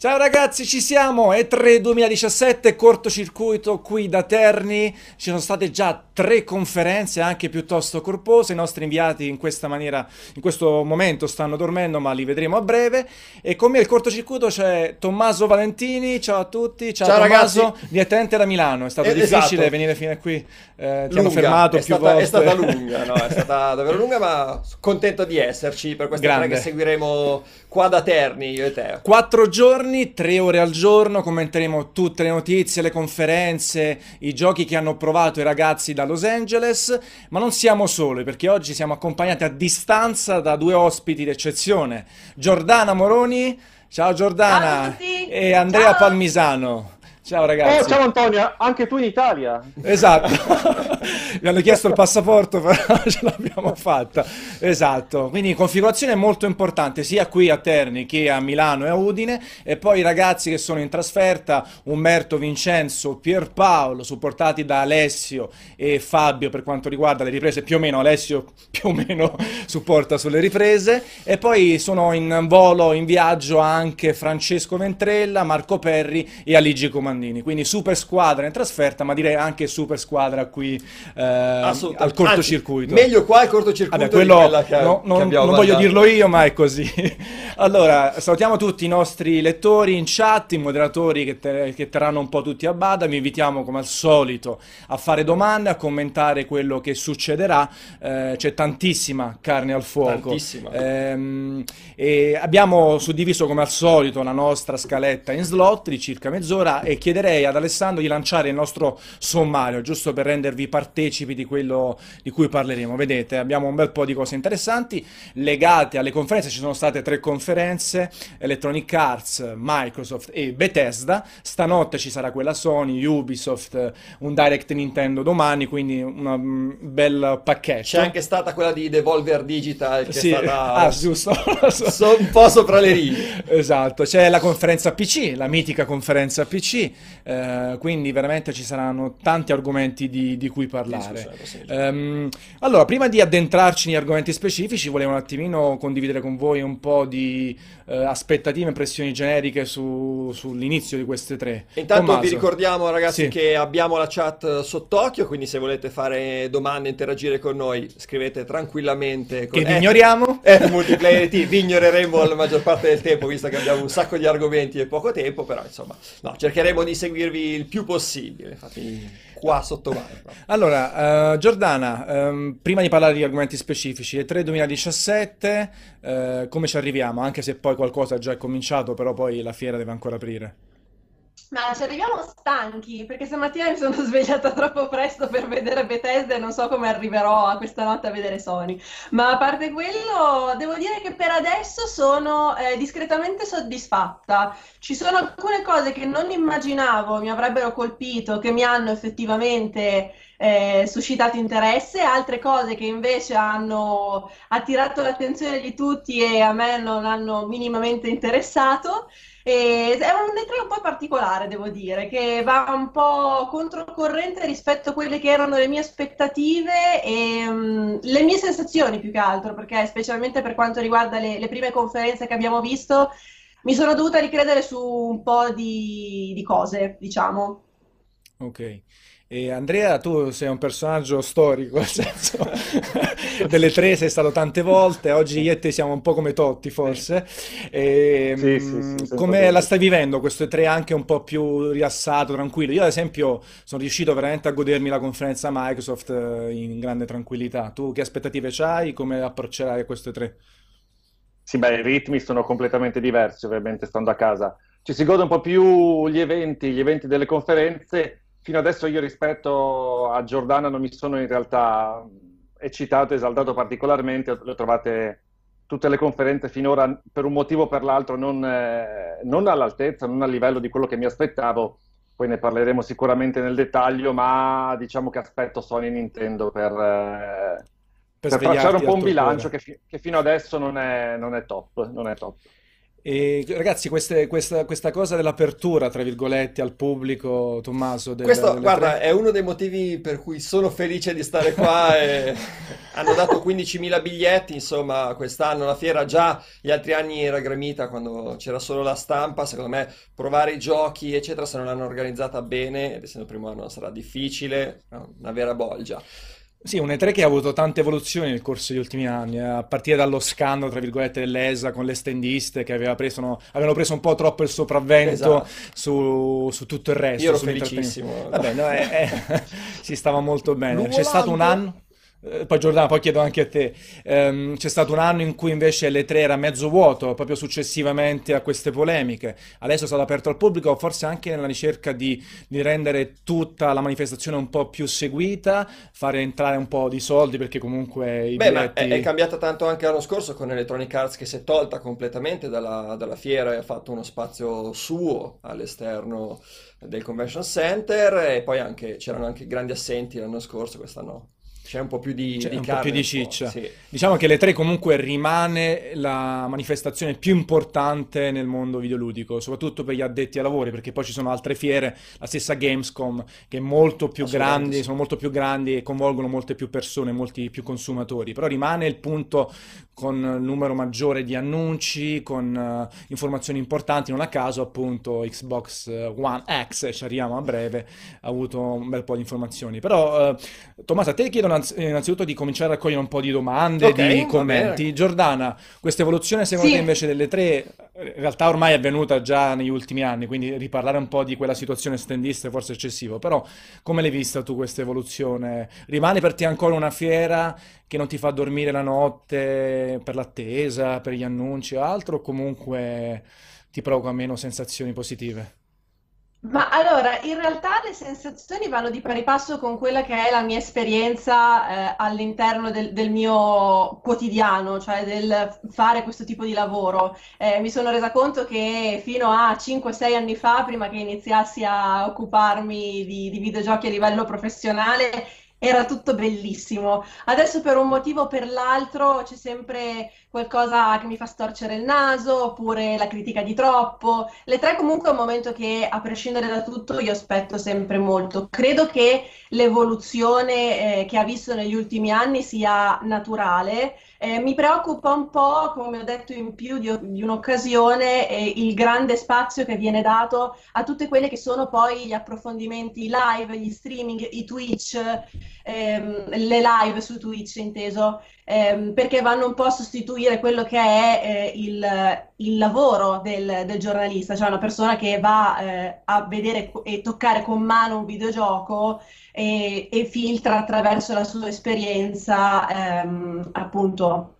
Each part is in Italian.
Ciao ragazzi, ci siamo! E3 2017, cortocircuito qui da Terni. Ci sono state già tre conferenze anche piuttosto corpose. I nostri inviati in questa maniera, in questo momento stanno dormendo, ma li vedremo a breve. E con me al cortocircuito c'è Tommaso Valentini. Ciao a tutti. Ciao, Ciao Tommaso, ragazzi. direttamente da Milano. È stato Eh, difficile esatto. venire fino a qui. Eh, ti hanno Lunga, fermato è più stata, volte. È stata lunga, no? È stata davvero lunga, ma contento di esserci per queste Grande. che seguiremo qua da Terni, io e te. Quattro giorni, tre ore al giorno, commenteremo tutte le notizie, le conferenze, i giochi che hanno provato i ragazzi da Los Angeles, ma non siamo soli perché oggi siamo accompagnati a distanza da due ospiti d'eccezione, Giordana Moroni, ciao Giordana, Ciao e Andrea Ciao. Palmisano. Ciao ragazzi. Oh, ciao Antonio, anche tu in Italia? Esatto, mi hanno chiesto il passaporto, però ce l'abbiamo fatta. Esatto, quindi configurazione molto importante sia qui a Terni che a Milano e a Udine. E poi i ragazzi che sono in trasferta, Umberto, Vincenzo, Pierpaolo, supportati da Alessio e Fabio per quanto riguarda le riprese, più o meno Alessio più o meno supporta sulle riprese. E poi sono in volo, in viaggio anche Francesco Ventrella, Marco Perri e Aligi Comandini. Quindi super squadra in trasferta, ma direi anche super squadra qui eh, al cortocircuito. Anzi, meglio qua il cortocircuito Vabbè, quello che, no- non, non voglio dirlo io, ma è così. Allora, salutiamo tutti i nostri lettori in chat, i moderatori che, te- che terranno un po' tutti a bada. Vi invitiamo, come al solito, a fare domande, a commentare quello che succederà. Eh, c'è tantissima carne al fuoco. Tantissima. Ehm, abbiamo suddiviso, come al solito, la nostra scaletta in slot di circa mezz'ora e chiederei ad Alessandro di lanciare il nostro sommario, giusto per rendervi partecipi di quello di cui parleremo. Vedete, abbiamo un bel po' di cose interessanti legate alle conferenze. Ci sono state tre conferenze, Electronic Arts, Microsoft e Bethesda. Stanotte ci sarà quella Sony, Ubisoft, un Direct Nintendo domani, quindi un bel pacchetto. C'è anche stata quella di Devolver Digital che Sì, è stata ah, giusto. so- un po' sopra le righe. Esatto, c'è la conferenza PC, la mitica conferenza PC, eh, quindi veramente ci saranno tanti argomenti di, di cui parlare. Ehm, allora, prima di addentrarci negli argomenti specifici, volevo un attimino condividere con voi un po' di eh, aspettative, impressioni generiche su- sull'inizio di queste tre. Intanto Tommaso. vi ricordiamo ragazzi Sì. che abbiamo la chat sott'occhio, quindi se volete fare domande, interagire con noi, scrivete tranquillamente. Con Che vi ignoriamo? F Multiplayer T, vi ignoreremo la maggior parte del tempo, visto che abbiamo un sacco di argomenti e poco tempo, però insomma, no, cercheremo di seguirvi il più possibile, infatti qua sotto mano. Allora, eh, Giordana, ehm, prima di parlare di argomenti specifici, E3 2017, eh, come ci arriviamo? Anche se poi qualcosa già è cominciato, però poi la fiera deve ancora aprire. Ma ci arriviamo stanchi, perché stamattina mi sono svegliata troppo presto per vedere Bethesda e non so come arriverò a questa notte a vedere Sony. Ma a parte quello, devo dire che per adesso sono eh, discretamente soddisfatta. Ci sono alcune cose che non immaginavo mi avrebbero colpito, che mi hanno effettivamente eh, suscitato interesse, altre cose che invece hanno attirato l'attenzione di tutti e a me non hanno minimamente interessato. E è un E3 un po' particolare, devo dire, che va un po' controcorrente rispetto a quelle che erano le mie aspettative e mm, le mie sensazioni più che altro, perché specialmente per quanto riguarda le, le prime conferenze che abbiamo visto, mi sono dovuta ricredere su un po' di, di cose, diciamo. Ok. E Andrea, tu sei un personaggio storico, nel senso delle tre sei stato tante volte, oggi io e te siamo un po' come Totti forse. E, Sì, sì, sì, mm, come la stai vivendo questo tre anche un po' più rilassato, tranquillo? Io ad esempio sono riuscito veramente a godermi la conferenza Microsoft eh, in grande tranquillità. Tu che aspettative c'hai? Come approccerai a questo tre? Sì, beh, i ritmi sono completamente diversi, ovviamente, stando a casa. Ci si gode un po' più gli eventi, gli eventi delle conferenze. Fino adesso io rispetto a Giordana non mi sono in realtà eccitato, esaltato particolarmente. Le trovate tutte le conferenze finora, per un motivo o per l'altro, non, eh, non all'altezza, non a livello di quello che mi aspettavo. Poi ne parleremo sicuramente nel dettaglio, ma diciamo che aspetto Sony e Nintendo per, eh, Per per tracciare un po' un bilancio che, che fino adesso non è, non è top, non è top. E, ragazzi, queste- questa, questa cosa dell'apertura, tra virgolette, al pubblico, Tommaso, del- Questo, guarda, tre... è uno dei motivi per cui sono felice di stare qua e hanno dato 15.000 biglietti, insomma, quest'anno la fiera già gli altri anni era gremita quando c'era solo la stampa, secondo me provare i giochi, eccetera, se non l'hanno organizzata bene, ed essendo il primo anno sarà difficile, una vera bolgia. Sì, un E3 che ha avuto tante evoluzioni nel corso degli ultimi anni, eh, a partire dallo scandalo, tra virgolette, dell'ESA con le stendiste che aveva preso, no, avevano preso un po' troppo il sopravvento Esatto. su, su tutto il Io resto, ero sull'intrattenimento. felicissimo. Vabbè, no, eh, eh, si stava molto bene. C'è stato un anno, poi Giordano, poi chiedo anche a te, ehm, c'è stato un anno in cui invece l'E3 era mezzo vuoto, proprio successivamente a queste polemiche. Adesso è stato aperto al pubblico, forse anche nella ricerca di, di rendere tutta la manifestazione un po' più seguita, fare entrare un po' di soldi, perché comunque i Beh, ma è, è cambiata tanto anche l'anno scorso con Electronic Arts che si è tolta completamente dalla, dalla fiera e ha fatto uno spazio suo all'esterno del Convention Center e poi anche, c'erano anche grandi assenti l'anno scorso, quest'anno c'è un po' più di, C'è di un po' carne più di ciccia. sì. Diciamo che le tre comunque rimane la manifestazione più importante nel mondo videoludico, soprattutto per gli addetti ai lavori, perché poi ci sono altre fiere, la stessa Gamescom, che è molto grandi, sì. sono molto più grandi e coinvolgono molte più persone, molti più consumatori, però rimane il punto con un numero maggiore di annunci, con eh, informazioni importanti, non a caso appunto Xbox eh, One X, ci arriviamo a breve, ha avuto un bel po' di informazioni. Però, eh, Tommaso, a te chiedo innanz- innanzitutto di cominciare a raccogliere un po' di domande, Ok, di commenti. bene. Giordana, questa evoluzione secondo Sì. te invece delle tre, in realtà ormai è avvenuta già negli ultimi anni, quindi riparlare un po' di quella situazione stendista è forse eccessivo, però come l'hai vista tu questa evoluzione? Rimane per te ancora una fiera che non ti fa dormire la notte per l'attesa, per gli annunci o altro, o comunque ti provoca meno sensazioni positive? Ma allora, in realtà le sensazioni vanno di pari passo con quella che è la mia esperienza eh, all'interno del, del mio quotidiano, cioè del fare questo tipo di lavoro. Eh, mi sono resa conto che fino a 5-6 anni fa, prima che iniziassi a occuparmi di, di videogiochi a livello professionale, era tutto bellissimo. Adesso per un motivo o per l'altro c'è sempre qualcosa che mi fa storcere il naso, oppure la critica di troppo. Le tre comunque è un momento che, a prescindere da tutto, io aspetto sempre molto. Credo che l'evoluzione, eh, che ha visto negli ultimi anni sia naturale. Eh, mi preoccupa un po', come ho detto in più di, di un'occasione, eh, il grande spazio che viene dato a tutte quelle che sono poi gli approfondimenti live, gli streaming, i Twitch, ehm, le live su Twitch inteso, ehm, perché vanno un po' a sostituire quello che è eh, il, il lavoro del, del giornalista, cioè una persona che va eh, a vedere e toccare con mano un videogioco e, e filtra attraverso la sua esperienza ehm, appunto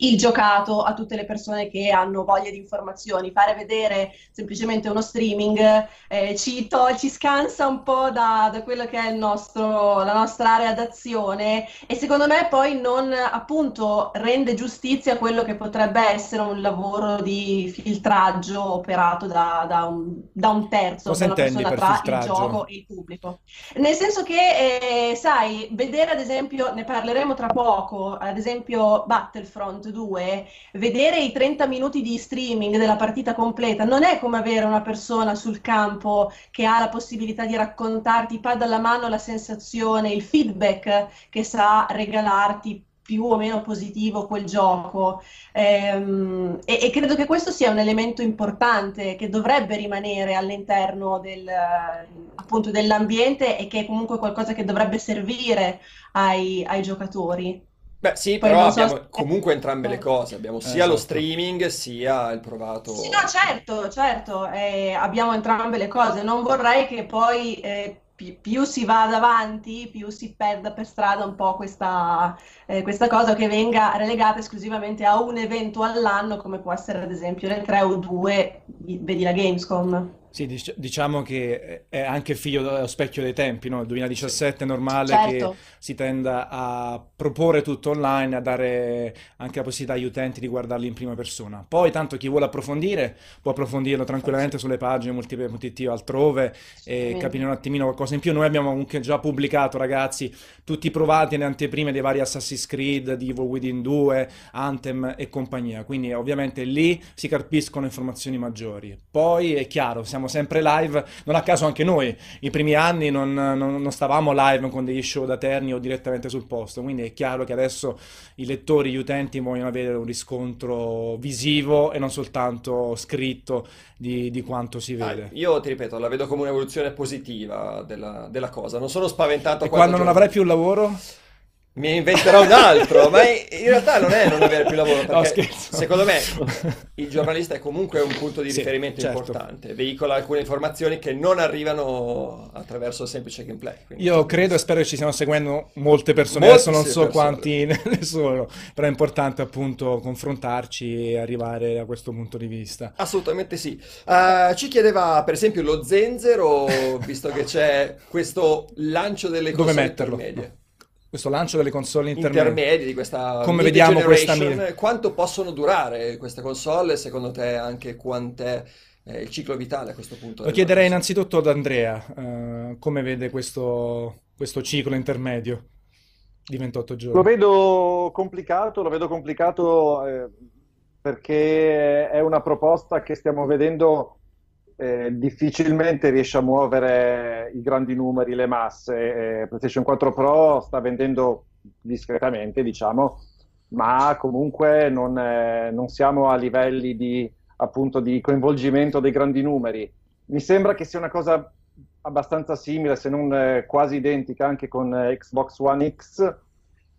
il giocato a tutte le persone che hanno voglia di informazioni. Fare vedere semplicemente uno streaming eh, ci, to- ci scansa un po' da, da quello che è il nostro, la nostra area d'azione e secondo me poi non appunto rende giustizia a quello che potrebbe essere un lavoro di filtraggio operato da, da un, da un terzo, Cosa da una persona per tra il gioco e il pubblico. Nel senso che, eh, sai, vedere ad esempio, ne parleremo tra poco, ad esempio Battlefront 2, vedere i 30 minuti di streaming della partita completa non è come avere una persona sul campo che ha la possibilità di raccontarti pad alla mano la sensazione, il feedback che sa regalarti più o meno positivo quel gioco. Ehm, e, e credo che questo sia un elemento importante che dovrebbe rimanere all'interno del, appunto, dell'ambiente e che è comunque qualcosa che dovrebbe servire ai, ai giocatori. Beh, sì, Poi però non so abbiamo se- comunque entrambe le cose. Abbiamo sia lo Esatto. streaming sia il provato. Sì, no, certo, certo, eh, abbiamo entrambe le cose. Non vorrei che poi eh, pi- più si vada avanti, più si perda per strada un po' questa, eh, questa cosa che venga relegata esclusivamente a un evento all'anno, come può essere ad esempio le tre o due, vedi la Gamescom. Sì, dic- diciamo che è anche figlio dello specchio dei tempi, no? Il Sì, 2017 è normale che Certo. si tenda a proporre tutto online, a dare anche la possibilità agli utenti di guardarli in prima persona. Poi, tanto chi vuole approfondire può approfondirlo tranquillamente sulle pagine multiplayer.it o altrove e capire un attimino qualcosa in più. Noi abbiamo comunque già pubblicato, ragazzi, tutti i provati nelle anteprime dei vari Assassin's Creed, di Evil Within 2, Anthem e compagnia. Quindi, ovviamente, lì si capiscono informazioni maggiori. Poi è chiaro, siamo sempre live, non a caso anche noi, i primi anni non, non- non stavamo live con degli show da terni o direttamente sul posto, quindi è chiaro che adesso i lettori, gli utenti vogliono avere un riscontro visivo e non soltanto scritto di, di quanto si Ah, vede. io ti ripeto, la vedo come un'evoluzione positiva della, della cosa. Non sono spaventato E quando non avrai più lavoro? Mi inventerò un altro, ma in realtà non è non avere più lavoro, perché scherzo. secondo me il giornalista è comunque un punto di Sì, riferimento certo. importante, veicola alcune informazioni che non arrivano attraverso il semplice gameplay. Quindi, Io credo e spero che ci stiano seguendo molte persone, adesso non so persone. quanti ne sono, però è importante appunto confrontarci e arrivare da questo punto di vista. Assolutamente sì. Eh, ci chiedeva per esempio lo Zenzero, visto che c'è questo lancio delle Dove console metterlo? intermedie. Questo lancio delle console intermedie. intermedi di questa Come vediamo questa mid- quanto possono durare queste console? Secondo te anche quant'è eh, il ciclo vitale a questo punto? Lo chiederei console? innanzitutto ad Andrea, eh, come vede questo, questo ciclo intermedio di 28 Lo giorni. vedo complicato, lo vedo complicato eh, perché è una proposta che stiamo vedendo eh, difficilmente riesce a muovere i grandi numeri, le masse. Eh, PlayStation 4 Pro sta vendendo discretamente, diciamo, ma comunque non, eh, non siamo a livelli di, appunto, di coinvolgimento dei grandi numeri. Mi sembra che sia una cosa abbastanza simile, se non eh, quasi identica, anche con eh, Xbox One X.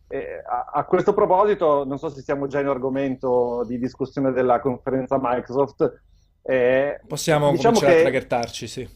Eh, a, a questo proposito, non so se siamo già in argomento di discussione della conferenza Microsoft. Eh, Possiamo diciamo cominciare a traghettarci, sì.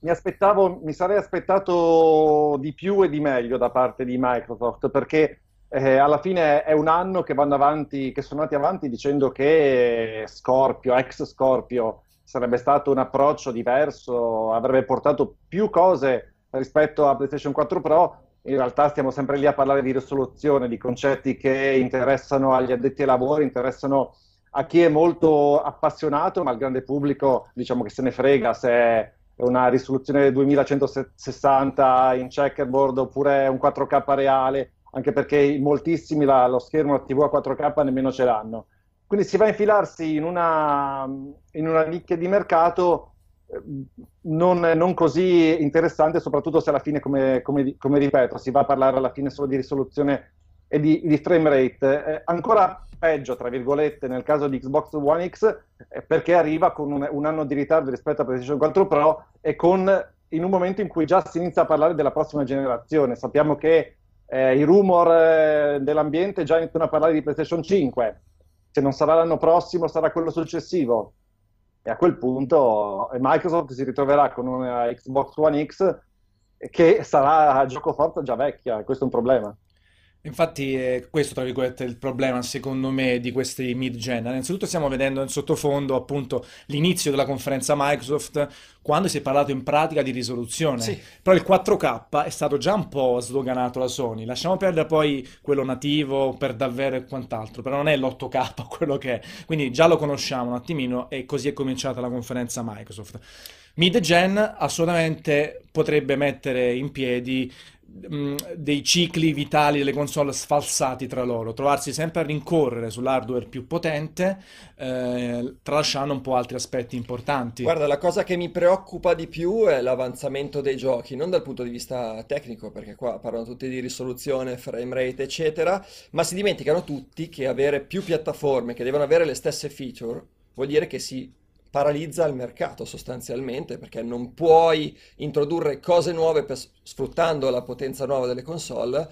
mi aspettavo, mi sarei aspettato di più e di meglio da parte di Microsoft perché eh, alla fine è un anno che vanno avanti, che sono andati avanti dicendo che Scorpio, ex Scorpio, sarebbe stato un approccio diverso, avrebbe portato più cose rispetto a PlayStation 4 Pro. In realtà stiamo sempre lì a parlare di risoluzione, di concetti che interessano agli addetti ai lavori, interessano a chi è molto appassionato, ma il grande pubblico diciamo che se ne frega se è una risoluzione 2160 in checkerboard oppure un 4K reale, anche perché moltissimi la- lo schermo la TV a 4K nemmeno ce l'hanno. Quindi si va a infilarsi in una, in una nicchia di mercato eh, non, non così interessante, soprattutto se alla fine, come, come- come ripeto, si va a parlare alla fine solo di risoluzione e di, di frame rate. Eh, ancora peggio, tra virgolette, nel caso di Xbox One X, eh, perché arriva con un, un anno di ritardo rispetto a PlayStation 4 Pro e con, in un momento in cui già si inizia a parlare della prossima generazione. Sappiamo che eh, i rumor eh, dell'ambiente già iniziano a parlare di PlayStation 5. Se non sarà l'anno prossimo, sarà quello successivo. E a quel punto eh, Microsoft si ritroverà con una Xbox One X che sarà a gioco forza già vecchia, questo è un problema. Infatti, è questo, tra virgolette, il problema, secondo me, di questi mid-gen. Innanzitutto stiamo vedendo in sottofondo, appunto, l'inizio della conferenza Microsoft, quando si è parlato in pratica di risoluzione. Sì, Però il 4K è stato già un po' sdoganato da Sony. Lasciamo perdere poi quello nativo per davvero e quant'altro, però non è l'8K quello che è. Quindi già lo conosciamo un attimino e così è cominciata la conferenza Microsoft. Mid-gen assolutamente potrebbe metere in piedi dei cicli vitali delle console sfalsati tra loro, trovarsi sempre a rincorrere sull'hardware più potente, eh, tralasciando un po' altri aspetti importanti. Guarda, la cosa che mi preoccupa di più è l'avanzamento dei giochi, non dal punto di vista tecnico, perché qua parlano tutti di risoluzione, frame rate, eccetera, ma si dimenticano tutti che avere più piattaforme che devono avere le stesse feature vuol dire che si paralizza il mercato sostanzialmente, perché non puoi introdurre cose nuove per- sfruttando la potenza nuova delle console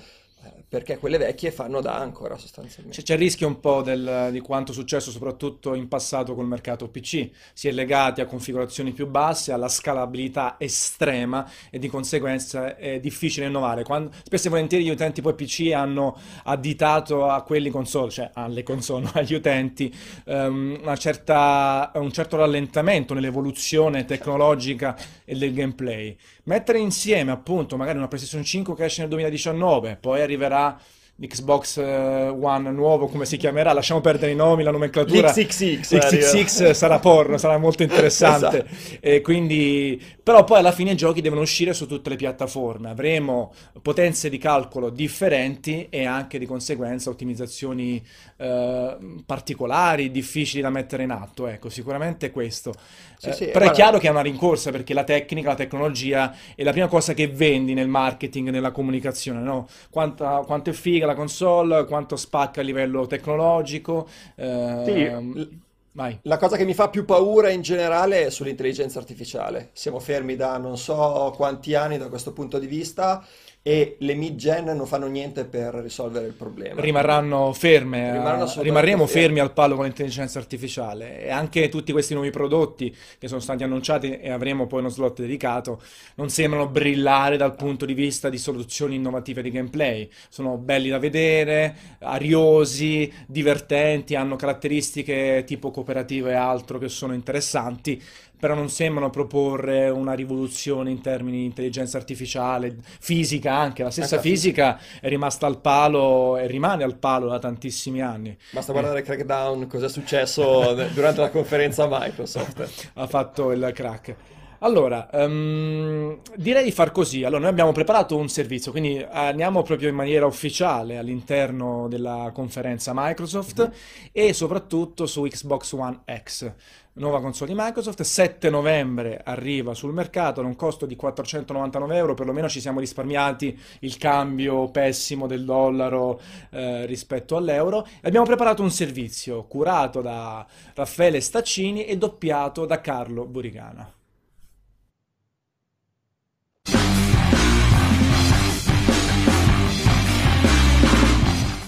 perché quelle vecchie fanno da ancora sostanzialmente. C'è, il rischio un po' del, di quanto è successo soprattutto in passato col mercato PC, si è legati a configurazioni più basse, alla scalabilità estrema e di conseguenza è difficile innovare. Quando, spesso e volentieri gli utenti poi PC hanno additato a quelli console, cioè alle console, agli utenti, um, certa, un certo rallentamento nell'evoluzione tecnologica e del gameplay. Mettere insieme appunto magari una PlayStation 5 che esce nel 2019, poi arriverà l'Xbox eh, One nuovo, come si chiamerà? Lasciamo perdere i nomi, la nomenclatura. L'XXX. L'XXX sarà porno, sarà molto interessante. esatto. e quindi... Però poi alla fine i giochi devono uscire su tutte le piattaforme. Avremo potenze di calcolo differenti e anche di conseguenza ottimizzazioni eh, particolari, difficili da mettere in atto. Ecco, sicuramente questo. Sì, eh, sì, però guarda... è chiaro che è una rincorsa perché la tecnica, la tecnologia è la prima cosa che vendi nel marketing, nella comunicazione, no? Quanta, quanto è figa la console, quanto spacca a livello tecnologico. Eh, sì. Vai. La cosa che mi fa più paura in generale è sull'intelligenza artificiale. Siamo fermi da non so quanti anni da questo punto di vista e le mid-gen non fanno niente per risolvere il problema. Rimarranno ferme, Rimarranno rimarremo fermi al palo con l'intelligenza artificiale e anche tutti questi nuovi prodotti che sono stati annunciati e avremo poi uno slot dedicato non sembrano brillare dal punto di vista di soluzioni innovative di gameplay. Sono belli da vedere, ariosi, divertenti, hanno caratteristiche tipo cooperative e altro che sono interessanti però non sembrano proporre una rivoluzione in termini di intelligenza artificiale, fisica anche, la stessa anche fisica è rimasta al palo e rimane al palo da tantissimi anni. Basta guardare Crackdown, cosa è successo durante la conferenza Microsoft. ha fatto il crack. Allora, um, direi di far così. Allora, noi abbiamo preparato un servizio, quindi andiamo proprio in maniera ufficiale all'interno della conferenza Microsoft mm-hmm. e soprattutto su Xbox One X nuova console di Microsoft. 7 novembre arriva sul mercato a un costo di 499 euro, perlomeno ci siamo risparmiati il cambio pessimo del dollaro eh, rispetto all'euro. Abbiamo preparato un servizio curato da Raffaele Staccini e doppiato da Carlo Burigana.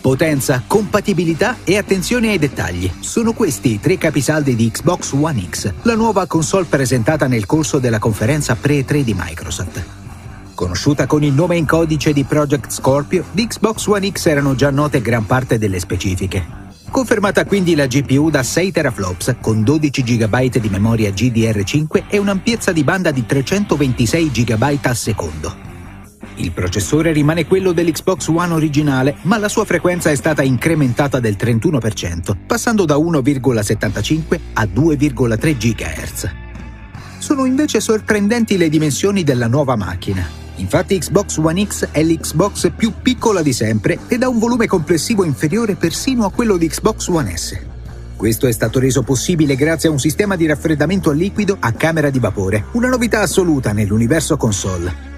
Potenza, compatibilità e attenzione ai dettagli. Sono questi i tre capisaldi di Xbox One X, la nuova console presentata nel corso della conferenza pre-3 di Microsoft. Conosciuta con il nome in codice di Project Scorpio, di Xbox One X erano già note gran parte delle specifiche. Confermata quindi la GPU da 6 teraflops con 12 GB di memoria GDR5 e un'ampiezza di banda di 326 GB al secondo. Il processore rimane quello dell'Xbox One originale, ma la sua frequenza è stata incrementata del 31%, passando da 1,75 a 2,3 GHz. Sono invece sorprendenti le dimensioni della nuova macchina. Infatti Xbox One X è l'Xbox più piccola di sempre ed ha un volume complessivo inferiore persino a quello di Xbox One S. Questo è stato reso possibile grazie a un sistema di raffreddamento a liquido a camera di vapore, una novità assoluta nell'universo console.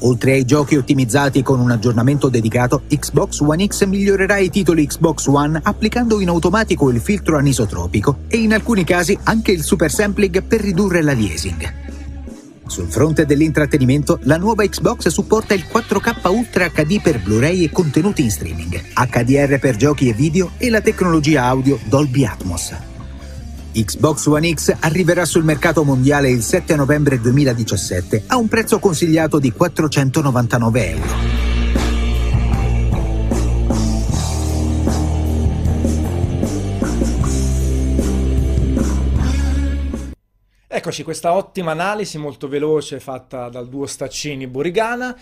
Oltre ai giochi ottimizzati con un aggiornamento dedicato, Xbox One X migliorerà i titoli Xbox One applicando in automatico il filtro anisotropico e in alcuni casi anche il super sampling per ridurre l'aliasing. Sul fronte dell'intrattenimento, la nuova Xbox supporta il 4K Ultra HD per Blu-ray e contenuti in streaming, HDR per giochi e video e la tecnologia audio Dolby Atmos. Xbox One X arriverà sul mercato mondiale il 7 novembre 2017 a un prezzo consigliato di 499 euro. Eccoci, questa ottima analisi molto veloce fatta dal duo Staccini Borigana.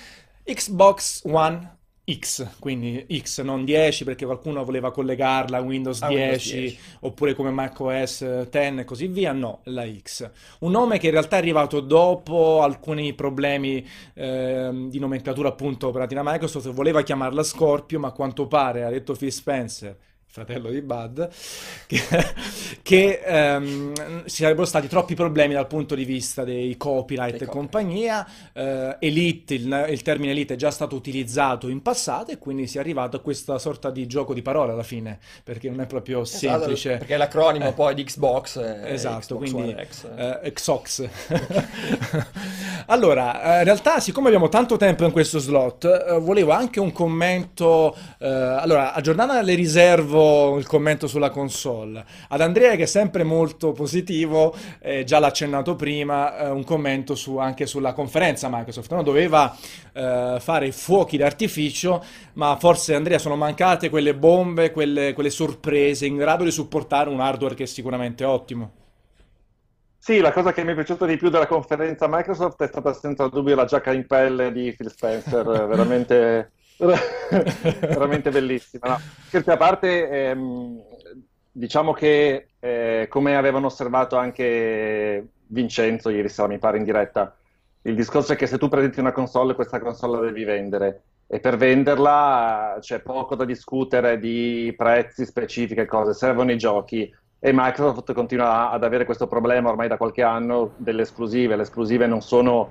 Xbox One X, quindi X non 10 perché qualcuno voleva collegarla a Windows, ah, 10, Windows 10 oppure come macOS 10 e così via, no, la X. Un nome che in realtà è arrivato dopo alcuni problemi eh, di nomenclatura appunto da Microsoft, voleva chiamarla Scorpio ma a quanto pare, ha detto Phil Spencer, fratello di Bud, che, che ehm, ci sarebbero stati troppi problemi dal punto di vista dei copyright Dei e compagnia. Eh, Elite, il, il termine Elite è già stato utilizzato in passato e quindi si è arrivato a questa sorta di gioco di parole alla fine, perché non è proprio Esatto, semplice. perché l'acronimo Eh. poi di Xbox è Esatto, Xbox quindi X. eh, Xox. Allora, eh, in realtà, siccome abbiamo tanto tempo in questo slot, eh, volevo anche un commento. eh, allora, a Giordana le riservo il commento sulla console. Ad Andrea, che è sempre molto positivo, eh, già l'ha accennato prima, eh, un commento su- anche sulla conferenza Microsoft. no? Doveva eh, fare i fuochi d'artificio, ma forse Andrea sono mancate quelle bombe, quelle, quelle sorprese in grado di supportare un hardware che è sicuramente ottimo. Sì, la cosa che mi è piaciuta di più della conferenza Microsoft è stata senza dubbio la giacca in pelle di Phil Spencer, veramente, veramente bellissima. No, scherzi a parte, ehm, diciamo che eh, come avevano osservato anche Vincenzo ieri sera, mi pare in diretta, il discorso è che se tu presenti una console, questa console la devi vendere. E per venderla eh, c'è poco da discutere di prezzi, specifiche cose, servono i giochi. E Microsoft continua ad avere questo problema ormai da qualche anno delle esclusive. Le esclusive non sono,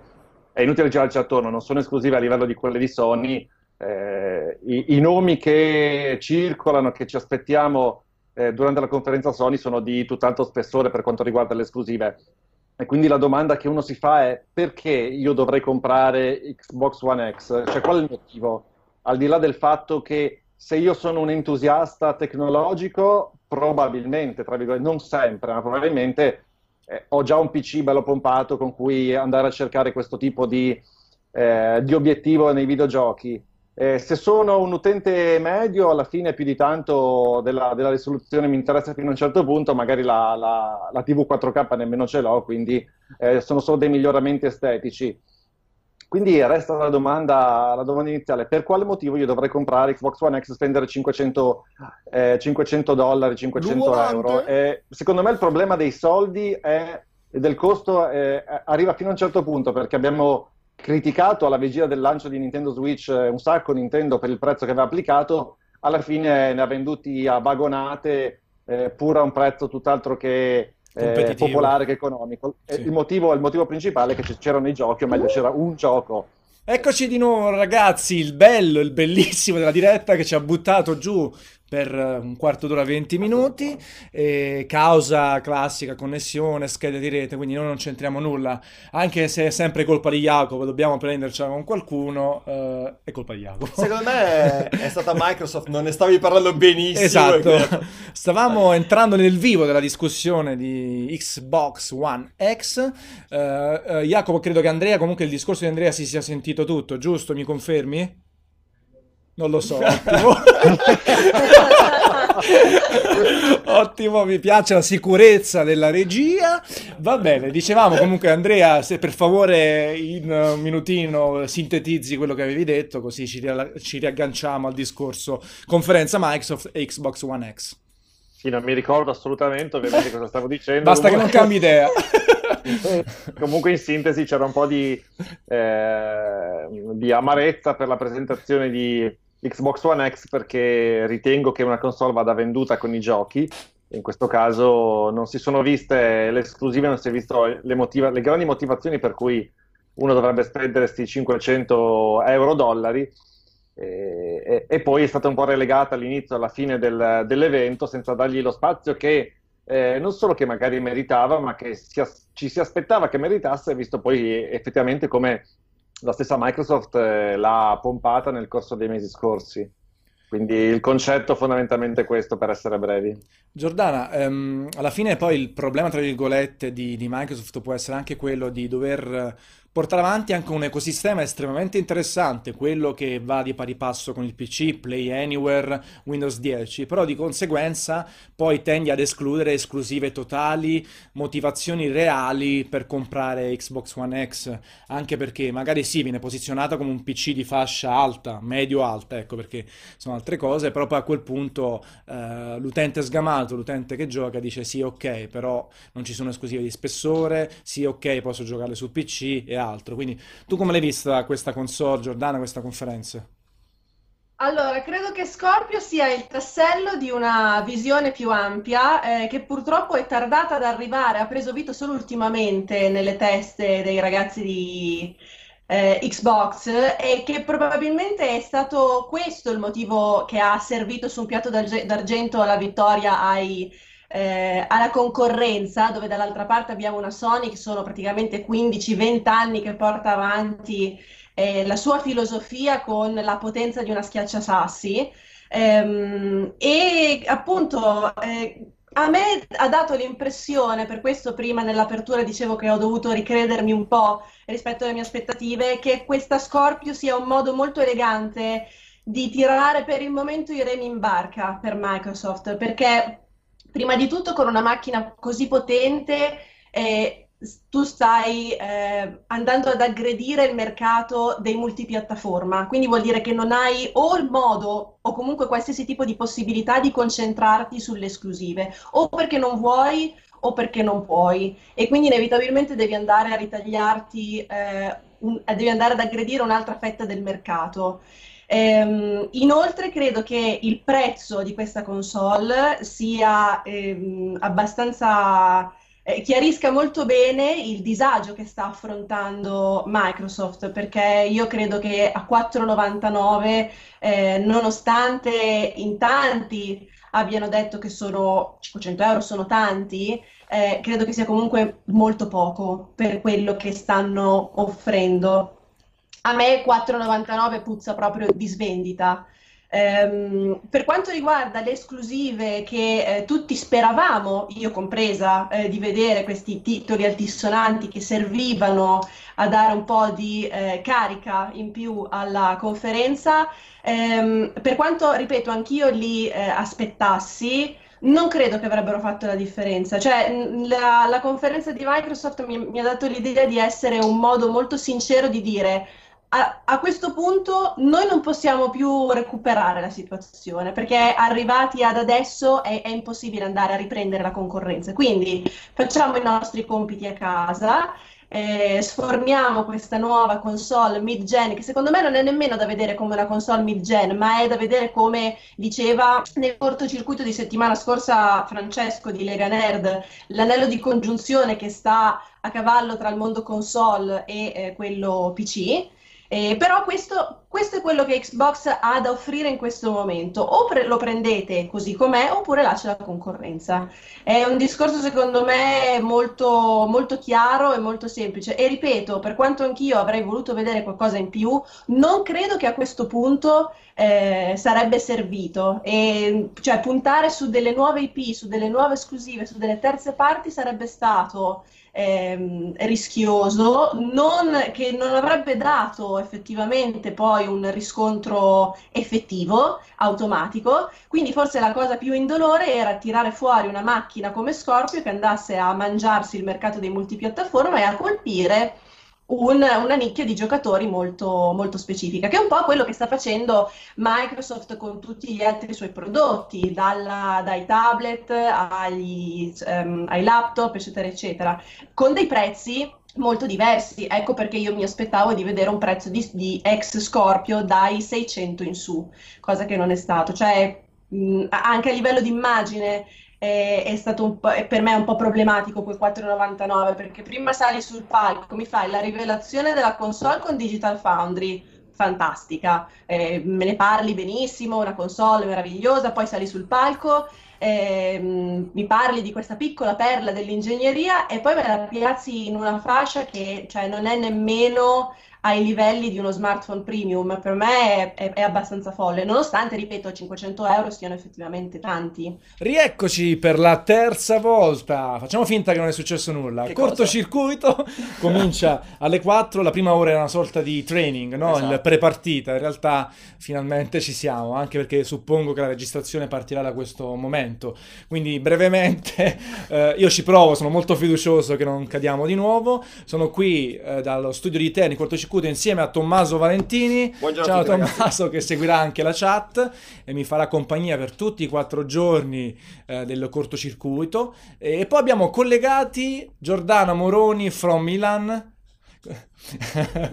è inutile girarci attorno, non sono esclusive a livello di quelle di Sony. Eh, i, i nomi che circolano, che ci aspettiamo eh, durante la conferenza Sony sono di tutt'altro spessore per quanto riguarda le esclusive. E quindi la domanda che uno si fa è perché io dovrei comprare Xbox One X? Cioè, qual è il motivo? Al di là del fatto che se io sono un entusiasta tecnologico, probabilmente, tra virgolette, non sempre, ma probabilmente eh, ho già un PC bello pompato con cui andare a cercare questo tipo di, eh, di obiettivo nei videogiochi. Eh, se sono un utente medio, alla fine più di tanto della, della risoluzione mi interessa fino a un certo punto, magari la, la- la TV 4K nemmeno ce l'ho, quindi eh, sono solo dei miglioramenti estetici. Quindi resta la domanda, la domanda iniziale, per quale motivo io dovrei comprare Xbox One X e spendere 500, eh, 500 dollari, 500 Luante? euro? Eh, secondo me il problema dei soldi è- e del costo eh, arriva fino a un certo punto, perché abbiamo criticato alla vigilia del lancio di Nintendo Switch eh, un sacco Nintendo per il prezzo che aveva applicato, alla fine ne ha venduti a vagonate, eh, pur a un prezzo tutt'altro che eh, popolare che economico. Sì. Il motivo, il motivo principale è che c'erano i giochi, o meglio c'era un gioco. Eccoci di nuovo ragazzi, il bello, il bellissimo della diretta che ci ha buttato giù per eh, un quarto d'ora, 20 minuti, causa classica, connessione, schede di rete, quindi noi non c'entriamo nulla, anche se è sempre colpa di Jacopo, dobbiamo prendercela con qualcuno, eh, è colpa di Jacopo. Secondo me è stata Microsoft, non ne stavi parlando benissimo. Esatto, e quindi- stavamo entrando nel vivo della discussione di Xbox One X. Eh, eh, Jacopo, credo che Andrea, comunque il discorso di Andrea si sia sentito tutto, giusto? Mi confermi? Non lo so, ottimo. Ottimo, mi piace la sicurezza della regia. Va bene, dicevamo comunque Andrea, se per favore in un minutino sintetizzi quello che avevi detto, così ci, ria- ci riagganciamo al discorso conferenza Microsoft e Xbox One X. Sì, non mi ricordo assolutamente ovviamente cosa stavo dicendo. Basta che non Comunque- cambi idea. Comunque in sintesi c'era un po' di, eh, di amarezza per la presentazione di Xbox One X perché ritengo che una console vada venduta con i giochi. In questo caso non si sono viste le esclusive, non si è visto le, motiva- le grandi motivazioni per cui uno dovrebbe spendere questi 500 euro dollari. E, e- e poi è stata un po' relegata all'inizio, alla fine del- dell'evento, senza dargli lo spazio che eh, non solo che magari meritava, ma che si as- ci si aspettava che meritasse, visto poi effettivamente come la stessa Microsoft eh, l'ha pompata nel corso dei mesi scorsi. Quindi il concetto fondamentalmente è questo, per essere brevi. Giordana, ehm, alla fine poi il problema, tra virgolette, di, di Microsoft può essere anche quello di dover portare avanti anche un ecosistema estremamente interessante, quello che va di pari passo con il PC, Play Anywhere, Windows 10, però di conseguenza poi tendi ad escludere esclusive totali, motivazioni reali per comprare Xbox One X, anche perché magari sì, viene posizionata come un PC di fascia alta, medio-alta, ecco perché sono altre cose, però poi a quel punto eh, l'utente sgamato, l'utente che gioca dice sì, ok, però non ci sono esclusive di spessore, sì, ok, posso giocarle su PC e altro. Quindi tu come l'hai vista questa console, Giordana, questa conferenza? Allora, credo che Scorpio sia il tassello di una visione più ampia, eh, che purtroppo è tardata ad arrivare, ha preso vita solo ultimamente nelle teste dei ragazzi di eh, Xbox e che probabilmente è stato questo il motivo che ha servito su un piatto d'argento la vittoria ai, eh, alla concorrenza, dove dall'altra parte abbiamo una Sony che sono praticamente 15-20 anni che porta avanti eh, la sua filosofia con la potenza di una schiacciasassi. Ehm, e appunto eh, a me ha dato l'impressione, per questo prima nell'apertura dicevo che ho dovuto ricredermi un po' rispetto alle mie aspettative, che questa Scorpio sia un modo molto elegante di tirare per il momento i remi in barca per Microsoft, perché prima di tutto con una macchina così potente eh, tu stai eh, andando ad aggredire il mercato dei multipiattaforma, quindi vuol dire che non hai o il modo o comunque qualsiasi tipo di possibilità di concentrarti sulle esclusive, o perché non vuoi o perché non puoi e quindi inevitabilmente devi andare a ritagliarti, eh, un, devi andare ad aggredire un'altra fetta del mercato. Ehm, inoltre credo che il prezzo di questa console sia ehm, abbastanza eh, chiarisca molto bene il disagio che sta affrontando Microsoft, perché io credo che a 4,99, eh, nonostante in tanti abbiano detto che sono 500 euro, sono tanti, eh, credo che sia comunque molto poco per quello che stanno offrendo. A me 4,99 puzza proprio di svendita. Um, per quanto riguarda le esclusive che eh, tutti speravamo, io compresa, eh, di vedere questi titoli altisonanti che servivano a dare un po' di eh, carica in più alla conferenza, ehm, per quanto, ripeto, anch'io li eh, aspettassi, non credo che avrebbero fatto la differenza. Cioè, la, la conferenza di Microsoft mi, mi ha dato l'idea di essere un modo molto sincero di dire a, questo punto noi non possiamo più recuperare la situazione perché arrivati ad adesso è, è, impossibile andare a riprendere la concorrenza. Quindi facciamo i nostri compiti a casa. Eh, sforniamo questa nuova console mid-gen che secondo me non è nemmeno da vedere come una console mid-gen ma è da vedere come diceva nel cortocircuito di settimana scorsa Francesco di Lega Nerd l'anello di congiunzione che sta a cavallo tra il mondo console e eh, quello PC eh, però questo, questo, è quello che Xbox ha da offrire in questo momento. O pre- lo prendete così com'è oppure lascia la concorrenza. È un discorso secondo me molto, molto chiaro e molto semplice. E ripeto, per quanto anch'io avrei voluto vedere qualcosa in più, non credo che a questo punto eh, sarebbe servito. E, cioè puntare su delle nuove IP, su delle nuove esclusive, su delle terze parti sarebbe stato ehm, rischioso, non, che non avrebbe dato effettivamente poi un riscontro effettivo, automatico, quindi forse la cosa più indolore era tirare fuori una macchina come Scorpio che andasse a mangiarsi il mercato dei multipiattaforma e a colpire un, una nicchia di giocatori molto, molto specifica, che è un po' quello che sta facendo Microsoft con tutti gli altri suoi prodotti, dalla, dai tablet agli, um, ai laptop, eccetera, eccetera, con dei prezzi molto diversi. Ecco perché io mi aspettavo di vedere un prezzo di, di ex Scorpio dai 600 in su, cosa che non è stato. Cioè, mh, anche a livello di immagine è, è stato un po', per me un po' problematico quel 4,99 perché prima sali sul palco, mi fai la rivelazione della console con Digital Foundry, fantastica, eh, me ne parli benissimo, una console meravigliosa, poi sali sul palco, eh, mi parli di questa piccola perla dell'ingegneria e poi me la piazzi in una fascia che cioè, non è nemmeno ai livelli di uno smartphone premium, per me è, è, è, abbastanza folle, nonostante, ripeto, 500 euro siano effettivamente tanti. Rieccoci per la terza volta, facciamo finta che non è successo nulla. Che Cortocircuito comincia alle 4, la prima ora è una sorta di training, no? esatto. il pre-partita, in realtà finalmente ci siamo, anche perché suppongo che la registrazione partirà da questo momento, quindi brevemente eh, io ci provo, sono molto fiducioso che non cadiamo di nuovo, sono qui eh, dallo studio di Terni, Cortocircuito discuto insieme a Tommaso Valentini. Buongiorno Ciao tutti, Tommaso che seguirà anche la chat e mi farà compagnia per tutti i quattro giorni eh, del cortocircuito. E poi abbiamo collegati Giordana Moroni from Milan.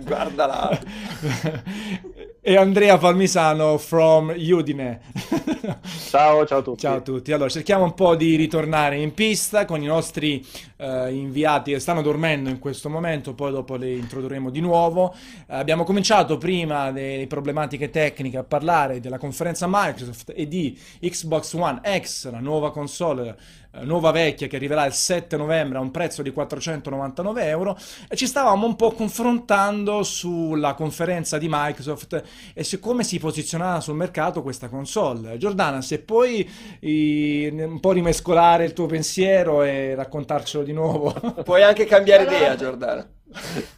Guardala. e Andrea Palmisano from Udine. ciao, ciao a tutti. Ciao a tutti. Allora, cerchiamo un po' di ritornare in pista con i nostri eh, inviati che stanno dormendo in questo momento, poi dopo li introdurremo di nuovo. Eh, abbiamo cominciato prima delle problematiche tecniche a parlare della conferenza Microsoft e di Xbox One X, la nuova console nuova vecchia che arriverà il 7 novembre a un prezzo di 499 euro e ci stavamo un po' confrontando sulla conferenza di Microsoft e su come si posizionava sul mercato questa console. Giordana, se puoi i, un po' rimescolare il tuo pensiero e raccontarcelo di nuovo. Puoi anche cambiare idea, Giordana.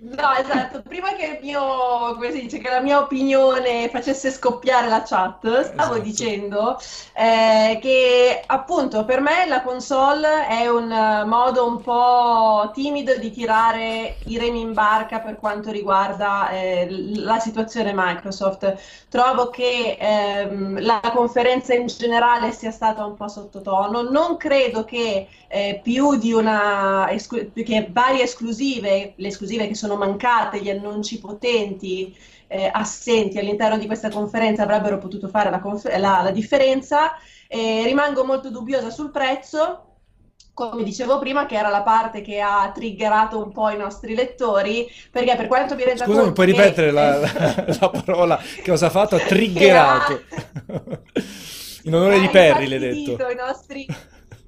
No, esatto, prima che, mio, dice, che la mia opinione facesse scoppiare la chat, stavo esatto. dicendo eh, che appunto per me la console è un modo un po' timido di tirare i remi in barca per quanto riguarda eh, la situazione Microsoft. Trovo che ehm, la conferenza in generale sia stata un po' sottotono, non credo che eh, più di una, esclu- che varie esclusive, le esclusive che sono mancate, gli annunci potenti eh, assenti all'interno di questa conferenza avrebbero potuto fare la, confer- la, la differenza. Eh, rimango molto dubbiosa sul prezzo, come dicevo prima, che era la parte che ha triggerato un po' i nostri lettori, perché per quanto mi renda Scusami, puoi che... ripetere la, la, la, parola che cosa ha fatto? Triggerato. In onore di Perry, l'hai detto. I nostri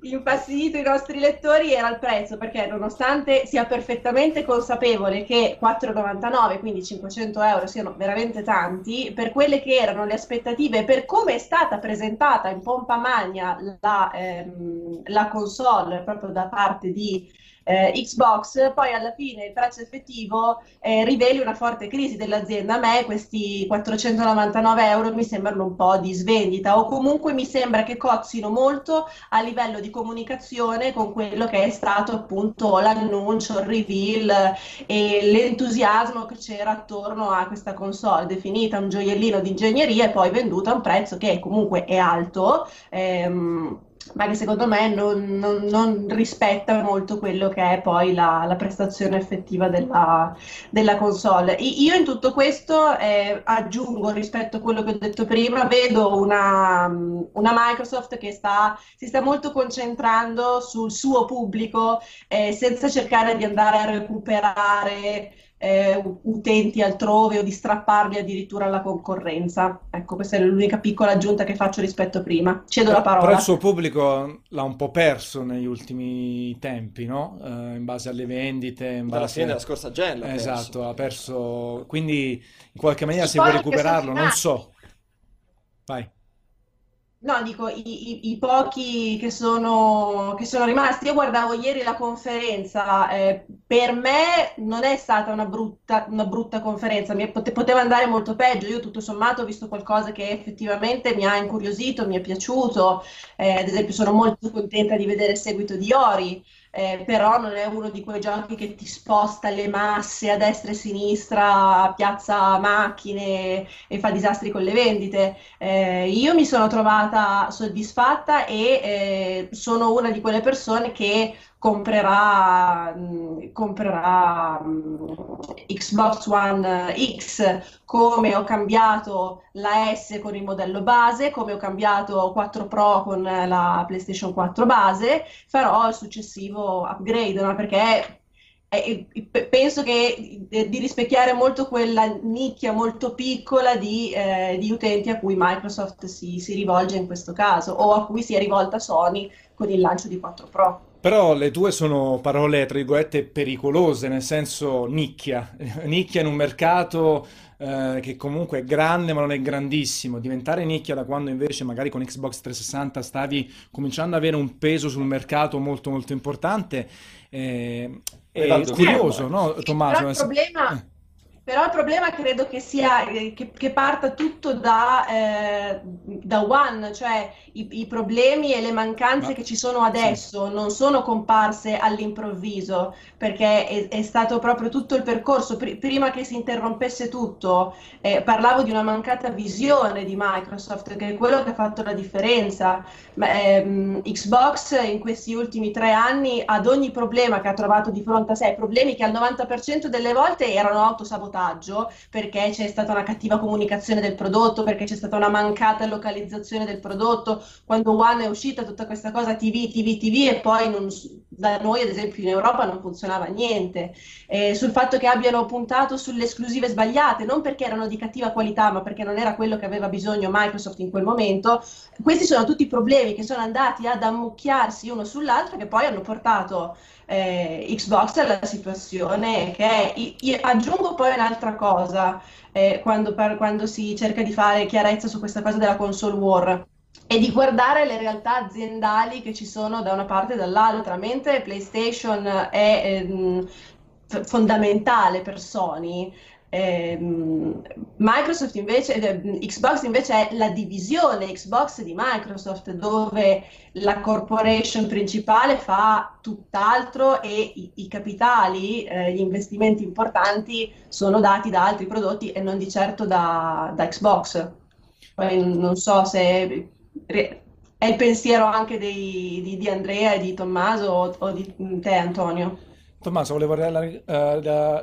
infastidito i nostri lettori era il prezzo, perché nonostante sia perfettamente consapevole che 4,99, quindi 500 euro, siano veramente tanti, per quelle che erano le aspettative, per come è stata presentata in pompa magna la, ehm, la console proprio da parte di eh, Xbox, poi alla fine il prezzo effettivo eh, riveli una forte crisi dell'azienda. A me questi 499 euro mi sembrano un po' di svendita o comunque mi sembra che cozzino molto a livello di comunicazione con quello che è stato appunto l'annuncio, il reveal e l'entusiasmo che c'era attorno a questa console definita un gioiellino di ingegneria e poi venduta a un prezzo che comunque è alto. Ehm, ma che secondo me non, non, non, rispetta molto quello che è poi la, la prestazione effettiva della, della, console. Io in tutto questo eh, aggiungo rispetto a quello che ho detto prima, vedo una, una Microsoft che sta, si sta molto concentrando sul suo pubblico eh, senza cercare di andare a recuperare eh, utenti altrove o di strapparli addirittura alla concorrenza. Ecco, questa è l'unica piccola aggiunta che faccio rispetto a prima. Cedo la parola. Però il suo pubblico l'ha un po' perso negli ultimi tempi, no? Uh, in base alle vendite. In base... fine della scorsa gen. Esatto, ha perso. Quindi in qualche maniera si, si può recuperarlo, non so. Vai. No, dico i, i, i pochi che sono, che sono, rimasti. Io guardavo ieri la conferenza, eh, per me non è stata una brutta, una brutta conferenza, mi pote, poteva andare molto peggio. Io tutto sommato ho visto qualcosa che effettivamente mi ha incuriosito, mi è piaciuto. Eh, ad esempio, sono molto contenta di vedere il seguito di Ori eh, però non è uno di quei giochi che ti sposta le masse a destra e a sinistra, piazza macchine e fa disastri con le vendite. Eh, io mi sono trovata soddisfatta e eh, sono una di quelle persone che comprerà, mm, comprerà mm, Xbox One X come ho cambiato la S con il modello base, come ho cambiato 4 Pro con la PlayStation 4 base, farò il successivo upgrade, no? perché eh, penso che eh, di rispecchiare molto quella nicchia molto piccola di, eh, di utenti a cui Microsoft si, si, rivolge in questo caso o a cui si è rivolta Sony con il lancio di 4 Pro. Però le tue sono parole, tra virgolette, pericolose, nel senso nicchia. nicchia in un mercato eh, che comunque è grande ma non è grandissimo. Diventare nicchia da quando invece magari con Xbox 360 stavi cominciando ad avere un peso sul mercato molto molto importante. Eh, è curioso, no, Tommaso? il problema... Eh però il problema credo che sia eh, che, che parta tutto da, eh, da One, cioè i, i, problemi e le mancanze Ma, che ci sono adesso sì. non sono comparse all'improvviso, perché è, è stato proprio tutto il percorso. Pr- prima che si interrompesse tutto, eh, parlavo di una mancata visione di Microsoft, che è quello che ha fatto la differenza. Ma, ehm, Xbox in questi ultimi tre anni, ad ogni problema che ha trovato di fronte a sé, problemi che al 90% delle volte erano autosabotati vantaggio perché c'è stata una cattiva comunicazione del prodotto, perché c'è stata una mancata localizzazione del prodotto. Quando One è uscita tutta questa cosa TV, TV, TV e poi non, da noi ad esempio in Europa non funzionava niente. Eh, sul fatto che abbiano puntato sulle esclusive sbagliate, non perché erano di cattiva qualità, ma perché non era quello che aveva bisogno Microsoft in quel momento. Questi sono tutti problemi che sono andati ad ammucchiarsi uno sull'altro che poi hanno portato eh, Xbox alla situazione che è. Io aggiungo poi un'altra cosa eh, quando, par- quando si cerca di fare chiarezza su questa cosa della console war e di guardare le realtà aziendali che ci sono da una parte e dall'altra, mentre PlayStation è ehm, fondamentale per Sony, ehm, Microsoft invece, Xbox invece è la divisione Xbox di Microsoft dove la corporation principale fa tutt'altro e i, i capitali, eh, gli investimenti importanti sono dati da altri prodotti e non di certo da, da Xbox. Poi non so se è il pensiero anche dei, di, di, Andrea e di Tommaso o, o di te Antonio? Tommaso, volevo uh,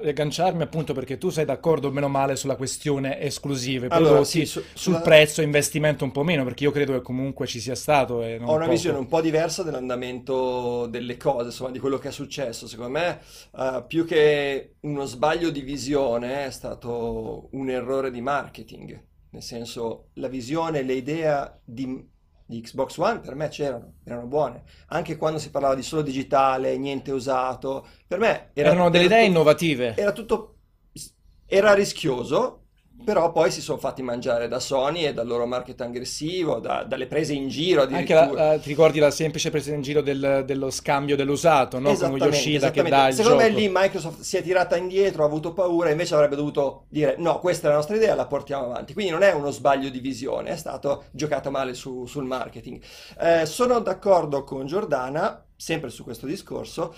riagganciarmi appunto perché tu sei d'accordo meno male sulla questione esclusive, allora, sì, su, sul sulla... prezzo investimento un po' meno perché io credo che comunque ci sia stato. Ho una poco. visione un po' diversa dell'andamento delle cose, insomma di quello che è successo. Secondo me uh, più che uno sbaglio di visione è stato un errore di marketing, nel senso la visione, l'idea di di Xbox One per me c'erano, erano buone. Anche quando si parlava di solo digitale, niente usato, per me era, erano delle era idee tutto, innovative. Era tutto era rischioso, però poi si sono fatti mangiare da Sony e dal loro market aggressivo, da, dalle prese in giro Anche la, la, ti ricordi la semplice presa in giro del, dello scambio dell'usato, no? Con Yoshida che dà il Secondo gioco. me lì Microsoft si è tirata indietro, ha avuto paura, invece avrebbe dovuto dire no, questa è la nostra idea, la portiamo avanti. Quindi non è uno sbaglio di visione, è stato giocato male su, sul marketing. Eh, sono d'accordo con Giordana, sempre su questo discorso,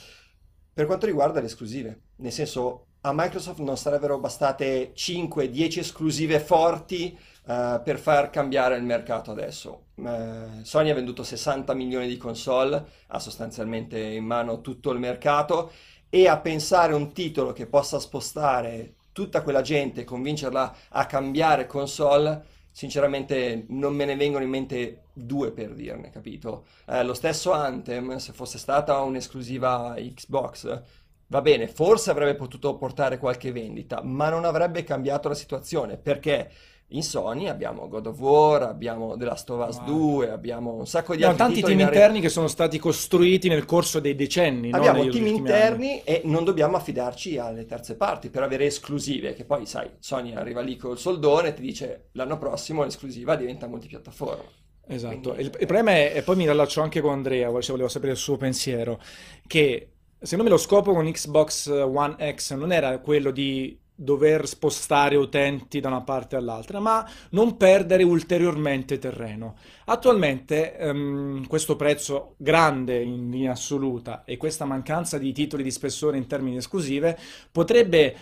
per quanto riguarda le esclusive. Nel senso, a Microsoft non sarebbero bastate 5-10 esclusive forti uh, per far cambiare il mercato adesso. Uh, Sony ha venduto 60 milioni di console, ha sostanzialmente in mano tutto il mercato e a pensare un titolo che possa spostare tutta quella gente e convincerla a cambiare console, sinceramente non me ne vengono in mente due per dirne, capito? Eh, lo stesso Anthem, se fosse stata un'esclusiva Xbox, va bene, forse avrebbe potuto portare qualche vendita, ma non avrebbe cambiato la situazione perché in Sony abbiamo God of War, abbiamo The Last of Us wow. 2, abbiamo un sacco di abbiamo altri tanti team interni are... che sono stati costruiti nel corso dei decenni. Abbiamo no? team interni anni. e non dobbiamo affidarci alle terze parti per avere esclusive, che poi sai, Sony arriva lì col soldone e ti dice l'anno prossimo l'esclusiva diventa multipiattaforma. Esatto, Quindi, il, il, problema è, e poi mi riallaccio anche con Andrea, volevo sapere il suo pensiero, che secondo me lo scopo con Xbox One X non era quello di dover spostare utenti da una parte all'altra, ma non perdere ulteriormente terreno. Attualmente um, questo prezzo grande in linea assoluta e questa mancanza di titoli di spessore in termini esclusive potrebbe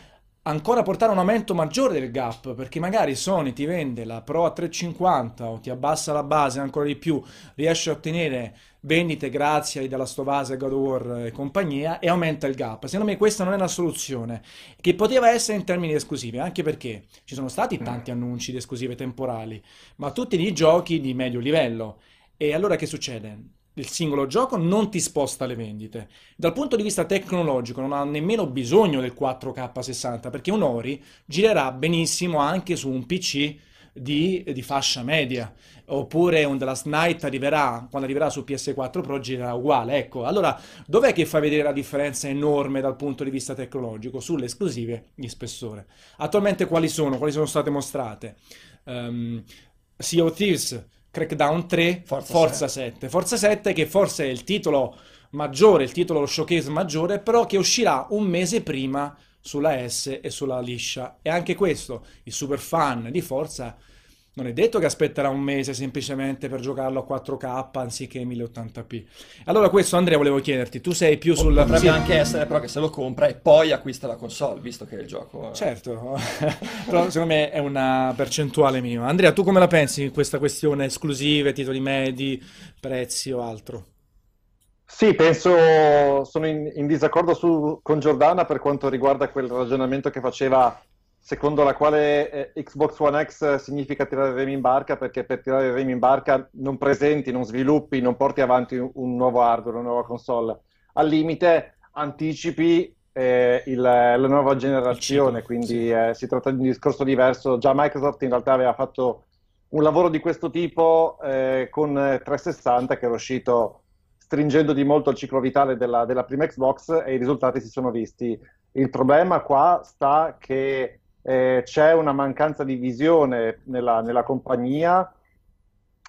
ancora portare a un aumento maggiore del gap, perché magari Sony ti vende la Pro a 350 o ti abbassa la base ancora di più, riesce a ottenere vendite grazie ai della Stovase, God of War e compagnia e aumenta il gap. Secondo me questa non è una soluzione che poteva essere in termini esclusivi, anche perché ci sono stati tanti annunci di esclusive temporali, ma tutti di giochi di medio livello. E allora che succede? il singolo gioco non ti sposta le vendite. Dal punto di vista tecnologico non ha nemmeno bisogno del 4K 60 perché un Ori girerà benissimo anche su un PC di, di fascia media oppure un The Last Night arriverà, quando arriverà su PS4 Pro girerà uguale. Ecco, allora dov'è che fa vedere la differenza enorme dal punto di vista tecnologico? Sulle esclusive di spessore. Attualmente quali sono? Quali sono state mostrate? Um, sea of Thieves Crackdown 3, Forza, Forza 7. 7. Forza 7 che forse è il titolo maggiore, il titolo lo showcase maggiore, però che uscirà un mese prima sulla S e sulla liscia. E anche questo, il super fan di Forza non è detto che aspetterà un mese semplicemente per giocarlo a 4K anziché 1080p. Allora questo Andrea volevo chiederti, tu sei più sul... Potrebbe anche essere però che se lo compra e poi acquista la console, visto che il gioco... Certo, però secondo me è una percentuale minima. Andrea, tu come la pensi in questa questione esclusive, titoli medi, prezzi o altro? Sì, penso, sono in, in disaccordo su, con Giordana per quanto riguarda quel ragionamento che faceva secondo la quale eh, Xbox One X significa tirare il remi in barca perché per tirare il remi in barca non presenti, non sviluppi, non porti avanti un, un nuovo hardware, una nuova console. Al limite anticipi eh, il, la nuova generazione, quindi eh, si tratta di un discorso diverso. Già Microsoft in realtà aveva fatto un lavoro di questo tipo eh, con 360 che era uscito stringendo di molto il ciclo vitale della, della prima Xbox e i risultati si sono visti. Il problema qua sta che eh, c'è una mancanza di visione nella, nella compagnia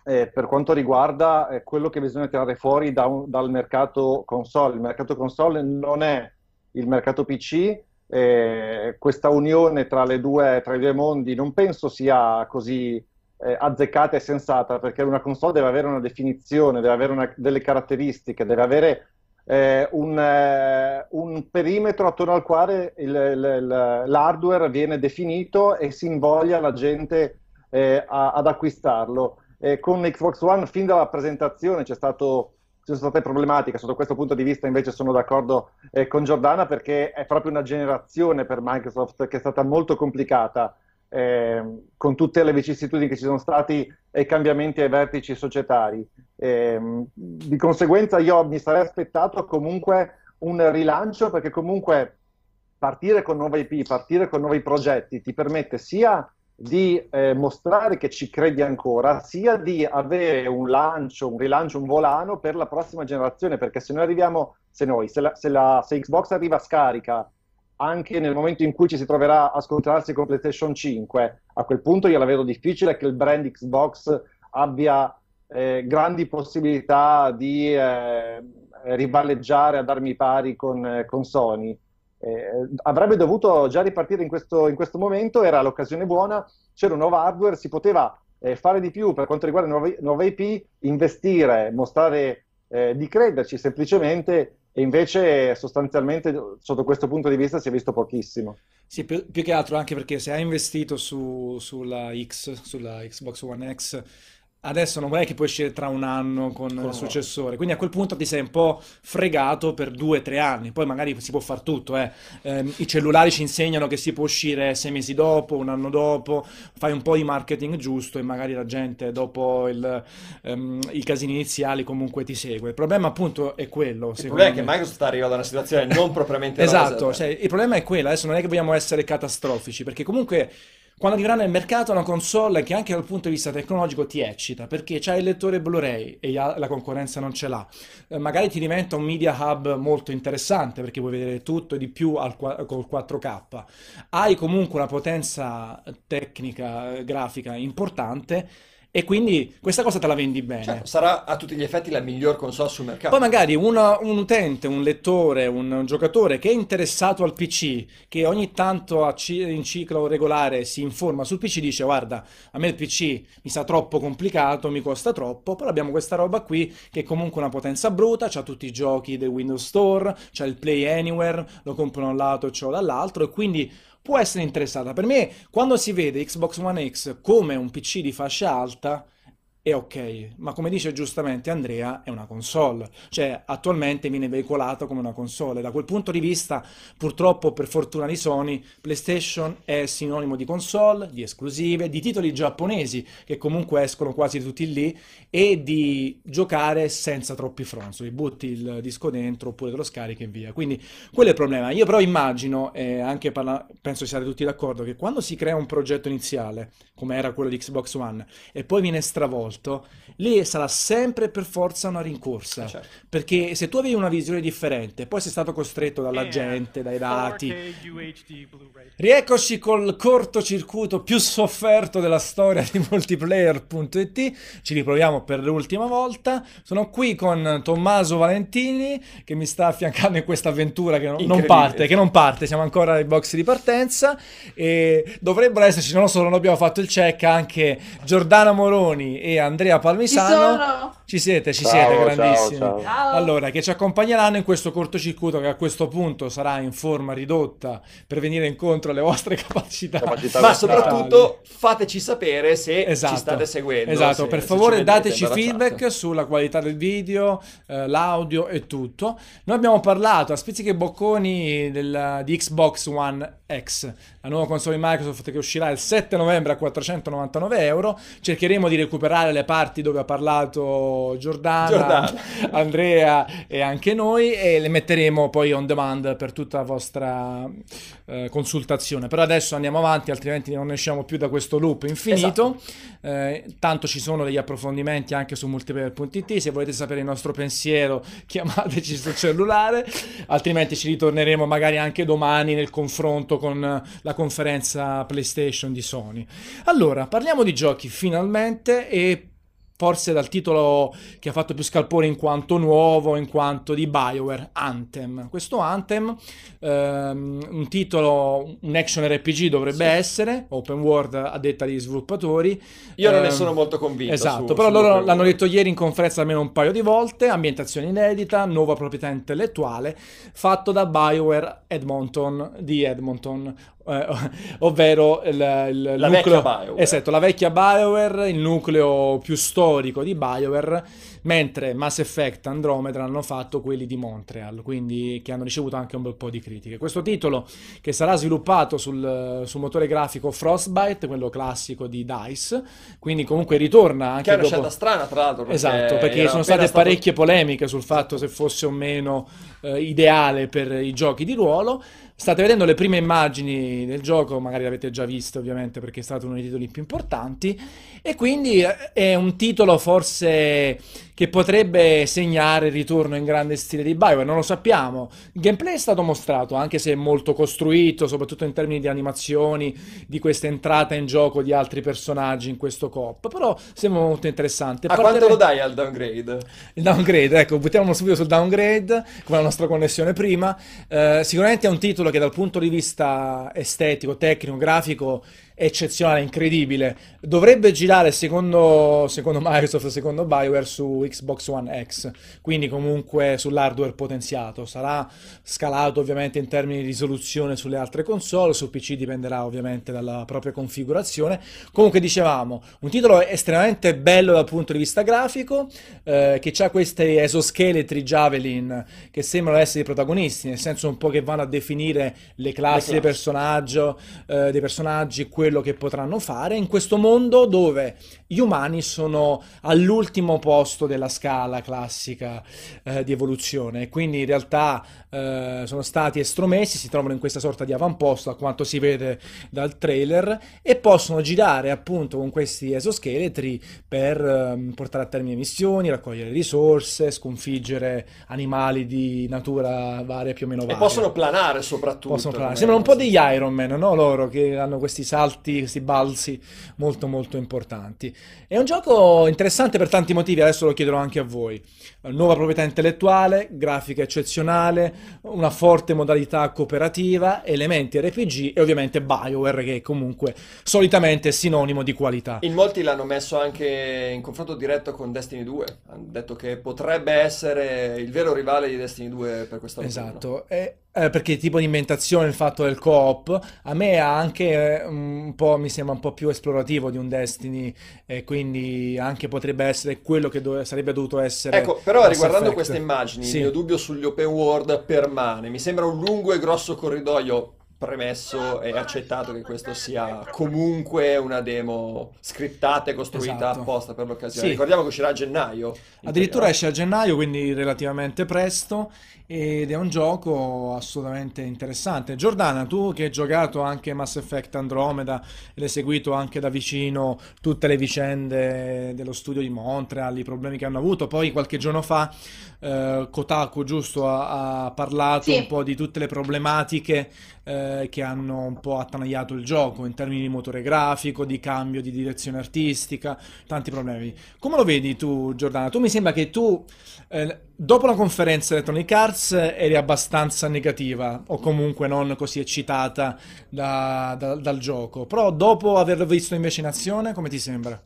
eh, per quanto riguarda eh, quello che bisogna tirare fuori da un, dal mercato console. Il mercato console non è il mercato PC, eh, questa unione tra, due, tra, i due mondi non penso sia così eh, azzeccata e sensata, perché una console deve avere una definizione, deve avere una, delle caratteristiche, deve avere eh, un, eh, un, perimetro attorno al quale il, il, l'hardware viene definito e si invoglia la gente eh, a, ad acquistarlo. con Xbox One, fin dalla presentazione, c'è stato ci sono state problematiche. Sotto questo punto di vista, invece, sono d'accordo eh, con Giordana perché è proprio una generazione per Microsoft che è stata molto complicata eh, con tutte le vicissitudini che ci sono stati e i cambiamenti ai vertici societari. Eh, di conseguenza io mi sarei aspettato comunque un rilancio perché comunque partire con nuove IP, partire con nuovi progetti ti permette sia di eh, mostrare che ci credi ancora, sia di avere un lancio, un rilancio, un volano per la prossima generazione, perché se noi arriviamo, se noi, se, la, se, la, se Xbox arriva scarica anche nel momento in cui ci si troverà a scontrarsi con PlayStation 5, a quel punto io la vedo difficile che il brand Xbox abbia eh, grandi possibilità di eh, rivalleggiare a darmi pari con, eh, con Sony. Eh, avrebbe dovuto già ripartire in questo, in questo, momento, era l'occasione buona, c'era un nuovo hardware, si poteva eh, fare di più per quanto riguarda nuove, nuove IP, investire, mostrare eh, di crederci semplicemente e invece sostanzialmente sotto questo punto di vista si è visto pochissimo. Sì, più, più che altro anche perché se hai investito su, sulla X, sulla Xbox One X, Adesso non è che puoi uscire tra un anno con oh. il successore, quindi a quel punto ti sei un po' fregato per due o tre anni, poi magari si può fare tutto, eh. Eh, i cellulari ci insegnano che si può uscire sei mesi dopo, un anno dopo, fai un po' di marketing giusto e magari la gente dopo il, um, i casini iniziali comunque ti segue. Il problema appunto è quello. Il problema me. è che Microsoft arriva da una situazione non propriamente Esatto, cioè, il problema è quello, adesso non è che vogliamo essere catastrofici, perché comunque quando arriverà nel mercato una console che anche dal punto di vista tecnologico ti eccita, perché c'hai il lettore Blu-ray e la concorrenza non ce l'ha, eh, magari ti diventa un media hub molto interessante perché puoi vedere tutto e di più al, col 4K, hai comunque una potenza tecnica, eh, grafica importante e quindi questa cosa te la vendi bene. Cioè, sarà a tutti gli effetti la miglior console sul mercato. Poi magari una, un utente, un lettore, un, un, giocatore che è interessato al PC, che ogni tanto in ciclo regolare si informa sul PC, dice guarda, a me il PC mi sa troppo complicato, mi costa troppo, poi abbiamo questa roba qui che è comunque una potenza bruta, c'ha tutti i giochi del Windows Store, c'ha il Play Anywhere, lo compro da un lato e ce dall'altro e quindi può essere interessata. Per me, quando si vede Xbox One X come un PC di fascia alta, è ok, ma come dice giustamente Andrea, è una console, cioè attualmente viene veicolato come una console. Da quel punto di vista, purtroppo per fortuna di Sony, PlayStation è sinonimo di console, di esclusive, di titoli giapponesi che comunque escono quasi tutti lì e di giocare senza troppi fronzoli, butti il disco dentro oppure te lo scarichi e via. Quindi quello è il problema. Io però immagino, e anche parla- penso siate tutti d'accordo, che quando si crea un progetto iniziale, come era quello di Xbox One, e poi viene stravolto, volto, lì sarà sempre per forza una rincorsa. Eh, certo. Perché se tu avevi una visione differente, poi sei stato costretto dalla yeah. gente, dai dati. Rieccoci col cortocircuito più sofferto della storia di multiplayer.it. Ci riproviamo per l'ultima volta. Sono qui con Tommaso Valentini che mi sta affiancando in questa avventura che non parte, che non parte, siamo ancora ai box di partenza e dovrebbero esserci, non lo so, non abbiamo fatto il check, anche Giordano Moroni e e Andrea Palmisano. Ci sono. Ci siete, ci Ciao, siete, grandissimi. ciao. Ciao. Allora, che ci accompagneranno in questo cortocircuito che a questo punto sarà in forma ridotta per venire incontro alle vostre capacità. Capacità Ma soprattutto fateci sapere se Esatto. ci state seguendo. Esatto, se- per favore dateci feedback sulla qualità del video, eh, l'audio e tutto. Noi abbiamo parlato a spizzichi e bocconi del- di Xbox One X, la nuova console di Microsoft che uscirà il 7 novembre a 499 euro. Cercheremo di recuperare le parti dove ha parlato Giordana, Giordana. Andrea e anche noi e le metteremo poi on demand per tutta la vostra eh, consultazione. Però adesso andiamo avanti, altrimenti non ne usciamo più da questo loop infinito. Eh, tanto ci sono degli approfondimenti anche su multiplayer.it. Se volete sapere il nostro pensiero, chiamateci sul cellulare, altrimenti ci ritorneremo magari anche domani nel confronto con eh, la conferenza PlayStation di Sony. Allora, parliamo di giochi finalmente e forse dal titolo che ha fatto più scalpore in quanto nuovo, in quanto di BioWare, Anthem. Questo Anthem, ehm, un titolo, un action RPG dovrebbe Sì. essere, open world a detta degli sviluppatori. Io non ne Ehm, sono molto convinto. Esatto, su- però su loro l'hanno detto ieri in conferenza almeno un paio di volte, ambientazione inedita, nuova proprietà intellettuale, fatto da BioWare Edmonton, di Edmonton, ovvero il, il La nucleo, vecchia. Esatto, la vecchia BioWare, il nucleo più storico di BioWare, mentre Mass Effect Andromeda hanno fatto quelli di Montreal, quindi che hanno ricevuto anche un bel po' di critiche. Questo titolo che sarà sviluppato sul, sul motore grafico Frostbite, quello classico di DICE, quindi comunque ritorna anche Che è una dopo... scelta strana, tra l'altro. Esatto, perché sono state stato- parecchie polemiche sul fatto se fosse o meno eh, ideale per i giochi di ruolo. State vedendo le prime immagini del gioco, magari l'avete già viste ovviamente perché è stato uno dei titoli più importanti. E quindi eh, è un titolo forse che potrebbe segnare il ritorno in grande stile di BioWare, non lo sappiamo. Il gameplay è stato mostrato, anche se è molto costruito, soprattutto in termini di animazioni, di questa entrata in gioco di altri personaggi in questo coop, però sembra molto interessante. A quanto Partirei- lo dai al downgrade? il downgrade, ecco, buttiamo subito sul downgrade, come la nostra connessione prima. Eh, sicuramente è un titolo che dal punto di vista estetico, tecnico, grafico eccezionale, incredibile. Dovrebbe girare secondo, secondo Microsoft, secondo BioWare su Xbox One X, quindi comunque sull'hardware potenziato. Sarà scalato ovviamente in termini di risoluzione sulle altre console, su PC dipenderà ovviamente dalla propria configurazione. Comunque dicevamo, un titolo estremamente bello dal punto di vista grafico, eh, che ha questi esoscheletri Javelin che sembrano essere i protagonisti, nel senso un po' che vanno a definire le classi dei, classi. personaggio, eh, dei personaggi, quello che potranno fare in questo mondo dove gli umani sono all'ultimo posto della scala classica eh, di evoluzione e quindi in realtà eh, sono stati estromessi, si trovano in questa sorta di avamposto a quanto si vede dal trailer e possono girare appunto con questi esoscheletri per ehm, portare a termine missioni, raccogliere risorse, sconfiggere animali di natura varia più o meno E varia. possono planare soprattutto. Possono planare. Sembrano un po' degli Iron Man, no? Loro che hanno questi salti, questi balzi molto molto importanti. È un gioco interessante per tanti motivi, adesso lo chiederò anche a voi. Nuova proprietà intellettuale, grafica eccezionale, una forte modalità cooperativa, elementi RPG e ovviamente BioWare che comunque solitamente è sinonimo di qualità. In molti l'hanno messo anche in confronto diretto con Destiny 2. Hanno detto che potrebbe essere il vero rivale di Destiny 2 per questa avventura. Esatto, e, eh, perché il tipo di inventazione, il fatto del co-op, a me ha anche eh, un po', mi sembra un po' più esplorativo di un Destiny, e quindi anche potrebbe essere quello che dove- sarebbe dovuto essere Ecco, però Mass riguardando Effect. queste immagini, Sì. il mio dubbio sugli open world permane. Mi sembra un lungo e grosso corridoio premesso e accettato che questo sia comunque una demo scriptata e costruita Esatto. apposta per l'occasione. Sì. Ricordiamo che uscirà a gennaio. Addirittura teoria. esce a gennaio, quindi relativamente presto, ed è un gioco assolutamente interessante. Giordana, tu che hai giocato anche Mass Effect Andromeda e l'hai seguito anche da vicino tutte le vicende dello studio di Montreal, i problemi che hanno avuto, poi qualche giorno fa eh, Kotaku, giusto, ha, ha parlato Sì. un po' di tutte le problematiche eh, che hanno un po' attanagliato il gioco in termini di motore grafico, di cambio di direzione artistica, tanti problemi. Come lo vedi tu, Giordana? Tu mi sembra che tu, eh, dopo la conferenza Electronic Arts, eri abbastanza negativa o comunque non così eccitata da- da- dal gioco, però dopo averlo visto invece in azione, come ti sembra?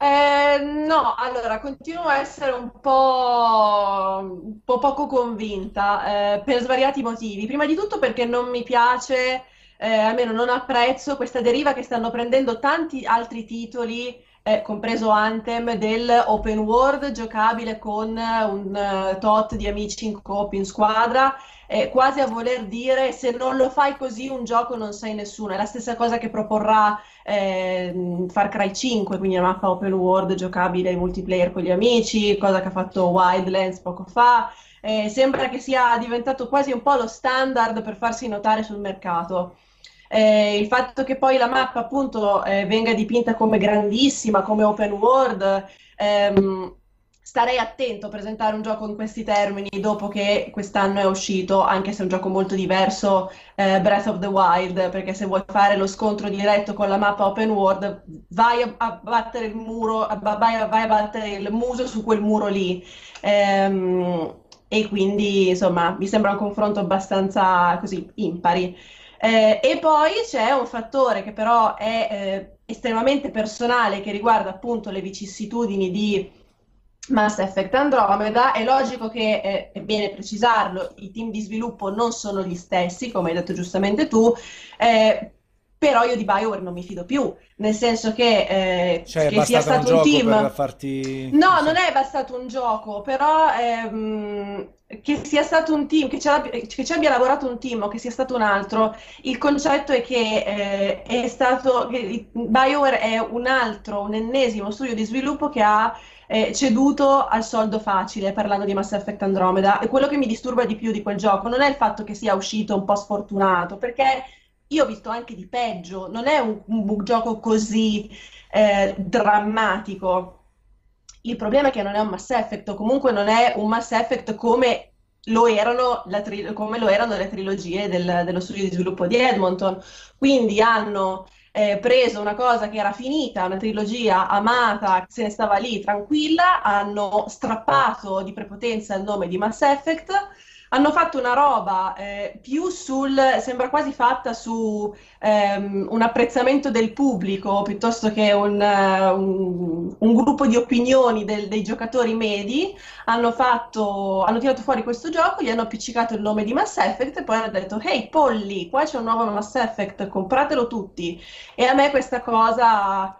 Eh, no, allora continuo a essere un po', un po' poco convinta eh, per svariati motivi. Prima di tutto perché non mi piace, eh, almeno non apprezzo questa deriva che stanno prendendo tanti altri titoli, eh, compreso Anthem, del open world giocabile con un uh, tot di amici in coop in squadra eh, quasi a voler dire se non lo fai così un gioco non sei nessuno. È la stessa cosa che proporrà eh, Far Cry 5, quindi una mappa open world giocabile in multiplayer con gli amici, cosa che ha fatto Wildlands poco fa. Eh, sembra che sia diventato quasi un po' lo standard per farsi notare sul mercato. Eh, il fatto che poi la mappa appunto eh, venga dipinta come grandissima, come open world, ehm, starei attento a presentare un gioco in questi termini dopo che quest'anno è uscito, anche se è un gioco molto diverso, eh, Breath of the Wild, perché se vuoi fare lo scontro diretto con la mappa open world, vai a, a battere il muro, vai a, vai a, battere il muso su quel muro lì. Ehm, e quindi, insomma, mi sembra un confronto abbastanza così impari. Eh, e poi c'è un fattore che però è eh, estremamente personale, che riguarda appunto le vicissitudini di Mass Effect Andromeda, è logico che, eh, è bene precisarlo, i team di sviluppo non sono gli stessi, come hai detto giustamente tu, eh, però io di BioWare non mi fido più, nel senso che, eh, cioè, che sia stato un, un team... Farti... No, non è bastato un gioco, però ehm, che sia stato un team, che ci, abbia, che ci, abbia, lavorato un team o che sia stato un altro, il concetto è che eh, è stato... Che BioWare è un altro, un ennesimo studio di sviluppo che ha eh, ceduto al soldo facile parlando di Mass Effect Andromeda. E quello che mi disturba di più di quel gioco non è il fatto che sia uscito un po' sfortunato, perché io ho visto anche di peggio, non è un, un gioco così eh, drammatico. Il problema è che non è un Mass Effect, o comunque non è un Mass Effect come lo erano, tri- come lo erano le trilogie del, dello studio di sviluppo di Edmonton. Quindi hanno eh, preso una cosa che era finita, una trilogia amata, che se ne stava lì tranquilla, hanno strappato di prepotenza il nome di Mass Effect hanno fatto una roba eh, più sul, sembra quasi fatta su ehm, un apprezzamento del pubblico piuttosto che un, uh, un, un gruppo di opinioni del, dei giocatori medi, hanno, fatto, hanno tirato fuori questo gioco, gli hanno appiccicato il nome di Mass Effect e poi hanno detto hey polli, qua c'è un nuovo Mass Effect, compratelo tutti. E a me questa cosa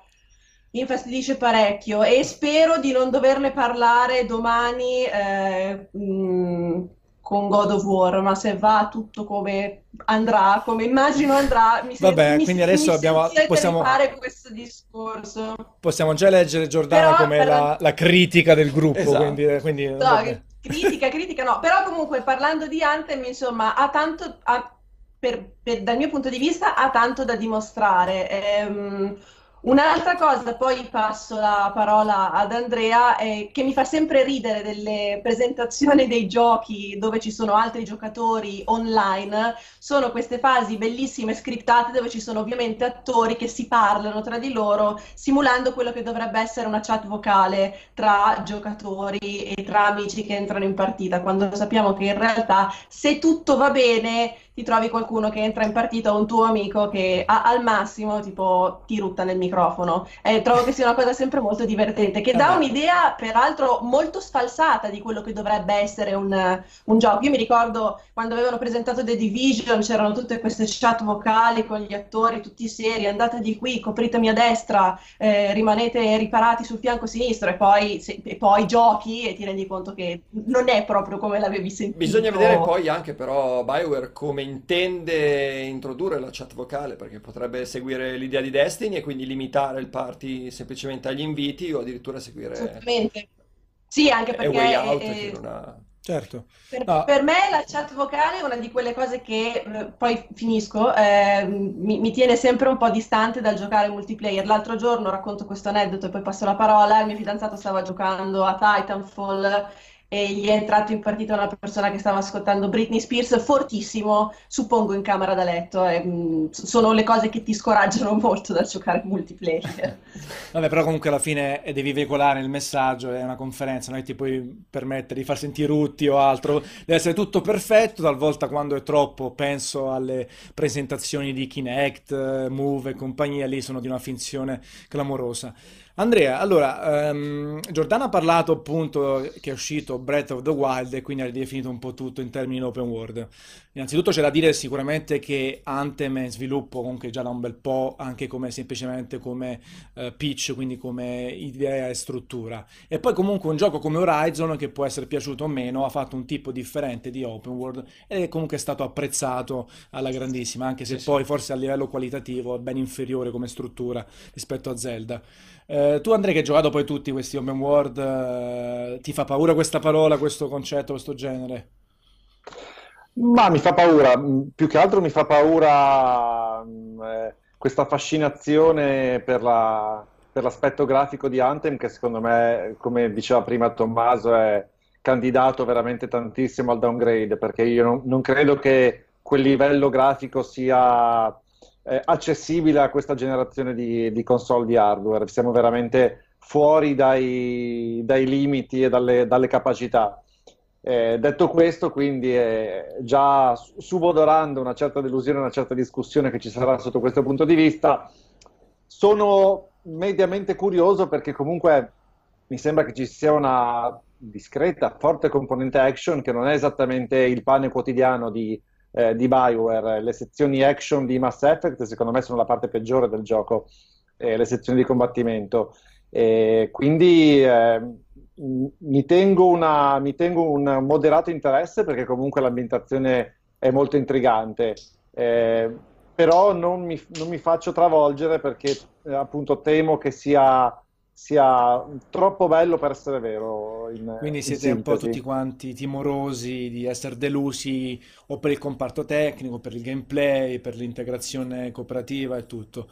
mi infastidisce parecchio e spero di non doverne parlare domani eh, mh, con God of War, ma se va tutto come andrà, come immagino andrà, mi sembra Vabbè, quindi adesso abbiamo, possiamo fare questo discorso. Possiamo già leggere Giordana Però, come per... la, la, critica del gruppo, esatto. quindi, quindi no, critica, critica no, però comunque parlando di Anthem, insomma, ha tanto, ha, per, per, dal mio punto di vista, ha tanto da dimostrare. Ehm, Un'altra cosa, poi passo la parola ad Andrea, eh, che mi fa sempre ridere delle presentazioni dei giochi dove ci sono altri giocatori online, sono queste fasi bellissime scriptate dove ci sono ovviamente attori che si parlano tra di loro, simulando quello che dovrebbe essere una chat vocale tra giocatori e tra amici che entrano in partita, quando sappiamo che in realtà se tutto va bene ti trovi qualcuno che entra in partita o un tuo amico che ha, al massimo tipo ti rutta nel microfono. E trovo che sia una cosa sempre molto divertente, che dà un'idea peraltro molto sfalsata di quello che dovrebbe essere un, un gioco. Io mi ricordo quando avevano presentato The Division c'erano tutte queste chat vocali con gli attori tutti seri, andate di qui, copritemi a destra, eh, rimanete riparati sul fianco sinistro e poi, se, e poi giochi e ti rendi conto che non è proprio come l'avevi sentito. Bisogna vedere poi anche però Bioware come intende introdurre la chat vocale, perché potrebbe seguire l'idea di Destiny e quindi limitare il party semplicemente agli inviti o addirittura seguire... Assolutamente. Sì, anche perché... Way Out, eh, non ha... Certo. Per, No. per me la chat vocale è una di quelle cose che, eh, poi finisco, eh, mi, mi tiene sempre un po' distante dal giocare multiplayer. L'altro giorno racconto questo aneddoto e poi passo la parola. Il mio fidanzato stava giocando a Titanfall e gli è entrato in partita una persona che stava ascoltando Britney Spears fortissimo, suppongo in camera da letto. E, mh, sono le cose che ti scoraggiano molto dal giocare multiplayer. Vabbè, però comunque alla fine eh, devi veicolare il messaggio, è una conferenza, non è che ti puoi permettere di far sentire rutti o altro, deve essere tutto perfetto, talvolta quando è troppo penso alle presentazioni di Kinect, eh, Move e compagnia, lì sono di una finzione clamorosa. Andrea, allora, ehm, Giordano ha parlato appunto che è uscito Breath of the Wild e quindi ha ridefinito un po' tutto in termini open world. Innanzitutto c'è da dire sicuramente che Anthem è in sviluppo comunque già da un bel po', anche come semplicemente come eh, pitch, quindi come idea e struttura. E poi comunque un gioco come Horizon, che può essere piaciuto o meno, ha fatto un tipo differente di open world ed è comunque stato apprezzato alla grandissima, anche se Sì, poi sì. forse a livello qualitativo è ben inferiore come struttura rispetto a Zelda. Eh, tu Andrea che hai giocato poi tutti questi open world, eh, ti fa paura questa parola, questo concetto, questo genere? Ma mi fa paura, mh, più che altro mi fa paura mh, eh, questa fascinazione per la- per l'aspetto grafico di Anthem che secondo me, come diceva prima Tommaso, è candidato veramente tantissimo al downgrade perché io non, non credo che quel livello grafico sia eh, accessibile a questa generazione di, di console di hardware. Siamo veramente fuori dai, dai limiti e dalle dalle capacità. Eh, detto questo, quindi, eh, già su- subodorando una certa delusione, una certa discussione che ci sarà sotto questo punto di vista, sono mediamente curioso perché comunque mi sembra che ci sia una discreta, forte componente action che non è esattamente il pane quotidiano di, eh, di BioWare. Le sezioni action di Mass Effect, secondo me, sono la parte peggiore del gioco, eh, le sezioni di combattimento. E quindi eh, m- mi tengo una- mi tengo un moderato interesse perché comunque l'ambientazione è molto intrigante. Eh, però non mi, non mi faccio travolgere perché eh, appunto temo che sia, sia troppo bello per essere vero in, Quindi in siete un po' tutti sintesi. quanti timorosi di essere delusi o per il comparto tecnico, per il gameplay, per l'integrazione cooperativa e tutto.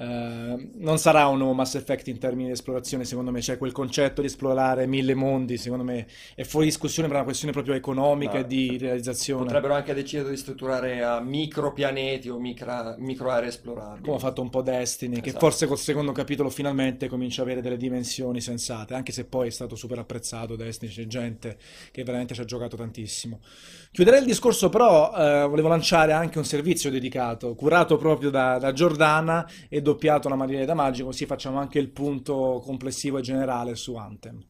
Eh, non sarà un nuovo Mass Effect in termini di esplorazione, secondo me, c'è quel concetto di esplorare mille mondi, secondo me è fuori discussione per una questione proprio economica e di realizzazione. potrebbero anche decidere di strutturare a micro pianeti o micra- micro aree Come ha esplorabili. fatto un po' Destiny, che Esatto. forse col secondo capitolo finalmente comincia a avere delle dimensioni sensate, anche se poi è stato super apprezzato Destiny, c'è gente che veramente ci ha giocato tantissimo. Chiuderei il discorso, però eh, volevo lanciare anche un servizio dedicato, curato proprio da, da Giordana e doppiato alla maniera da Magico, così facciamo anche il punto complessivo e generale su Anthem.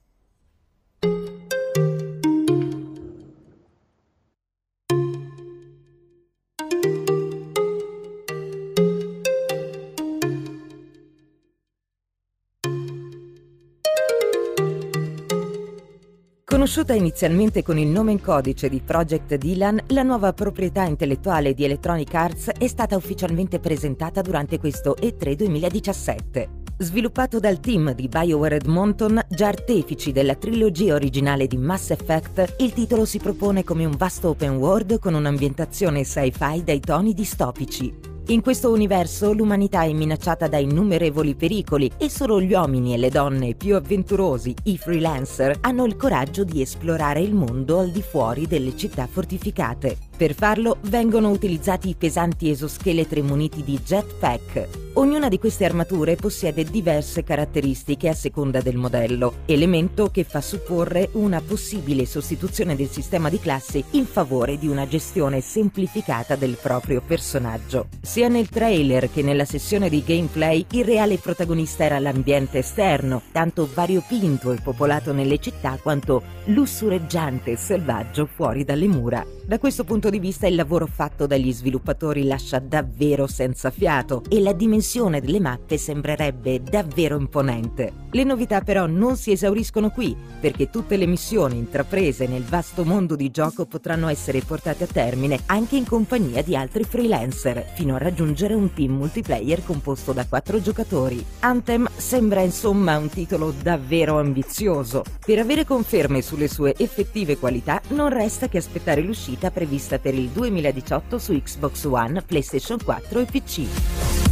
Conosciuta inizialmente con il nome in codice di Project Dylan, la nuova proprietà intellettuale di Electronic Arts è stata ufficialmente presentata durante questo E3 2017. Sviluppato dal team di BioWare Edmonton, già artefici della trilogia originale di Mass Effect, il titolo si propone come un vasto open world con un'ambientazione sci-fi dai toni distopici. In questo universo l'umanità è minacciata da innumerevoli pericoli e solo gli uomini e le donne più avventurosi, i freelancer, hanno il coraggio di esplorare il mondo al di fuori delle città fortificate. Per farlo vengono utilizzati pesanti esoscheletri muniti di jetpack. Ognuna di queste armature possiede diverse caratteristiche a seconda del modello, elemento che fa supporre una possibile sostituzione del sistema di classi in favore di una gestione semplificata del proprio personaggio. Sia nel trailer che nella sessione di gameplay il reale protagonista era l'ambiente esterno, tanto variopinto e popolato nelle città quanto lussureggiante e selvaggio fuori dalle mura. Da questo punto di vista il lavoro fatto dagli sviluppatori lascia davvero senza fiato e la dimensione delle mappe sembrerebbe davvero imponente. Le novità però non si esauriscono qui, perché tutte le missioni intraprese nel vasto mondo di gioco potranno essere portate a termine anche in compagnia di altri freelancer, fino a raggiungere un team multiplayer composto da quattro giocatori. Anthem sembra insomma un titolo davvero ambizioso. Per avere conferme sulle sue effettive qualità non resta che aspettare l'uscita prevista per il 2018 su Xbox One, PlayStation 4 e PC.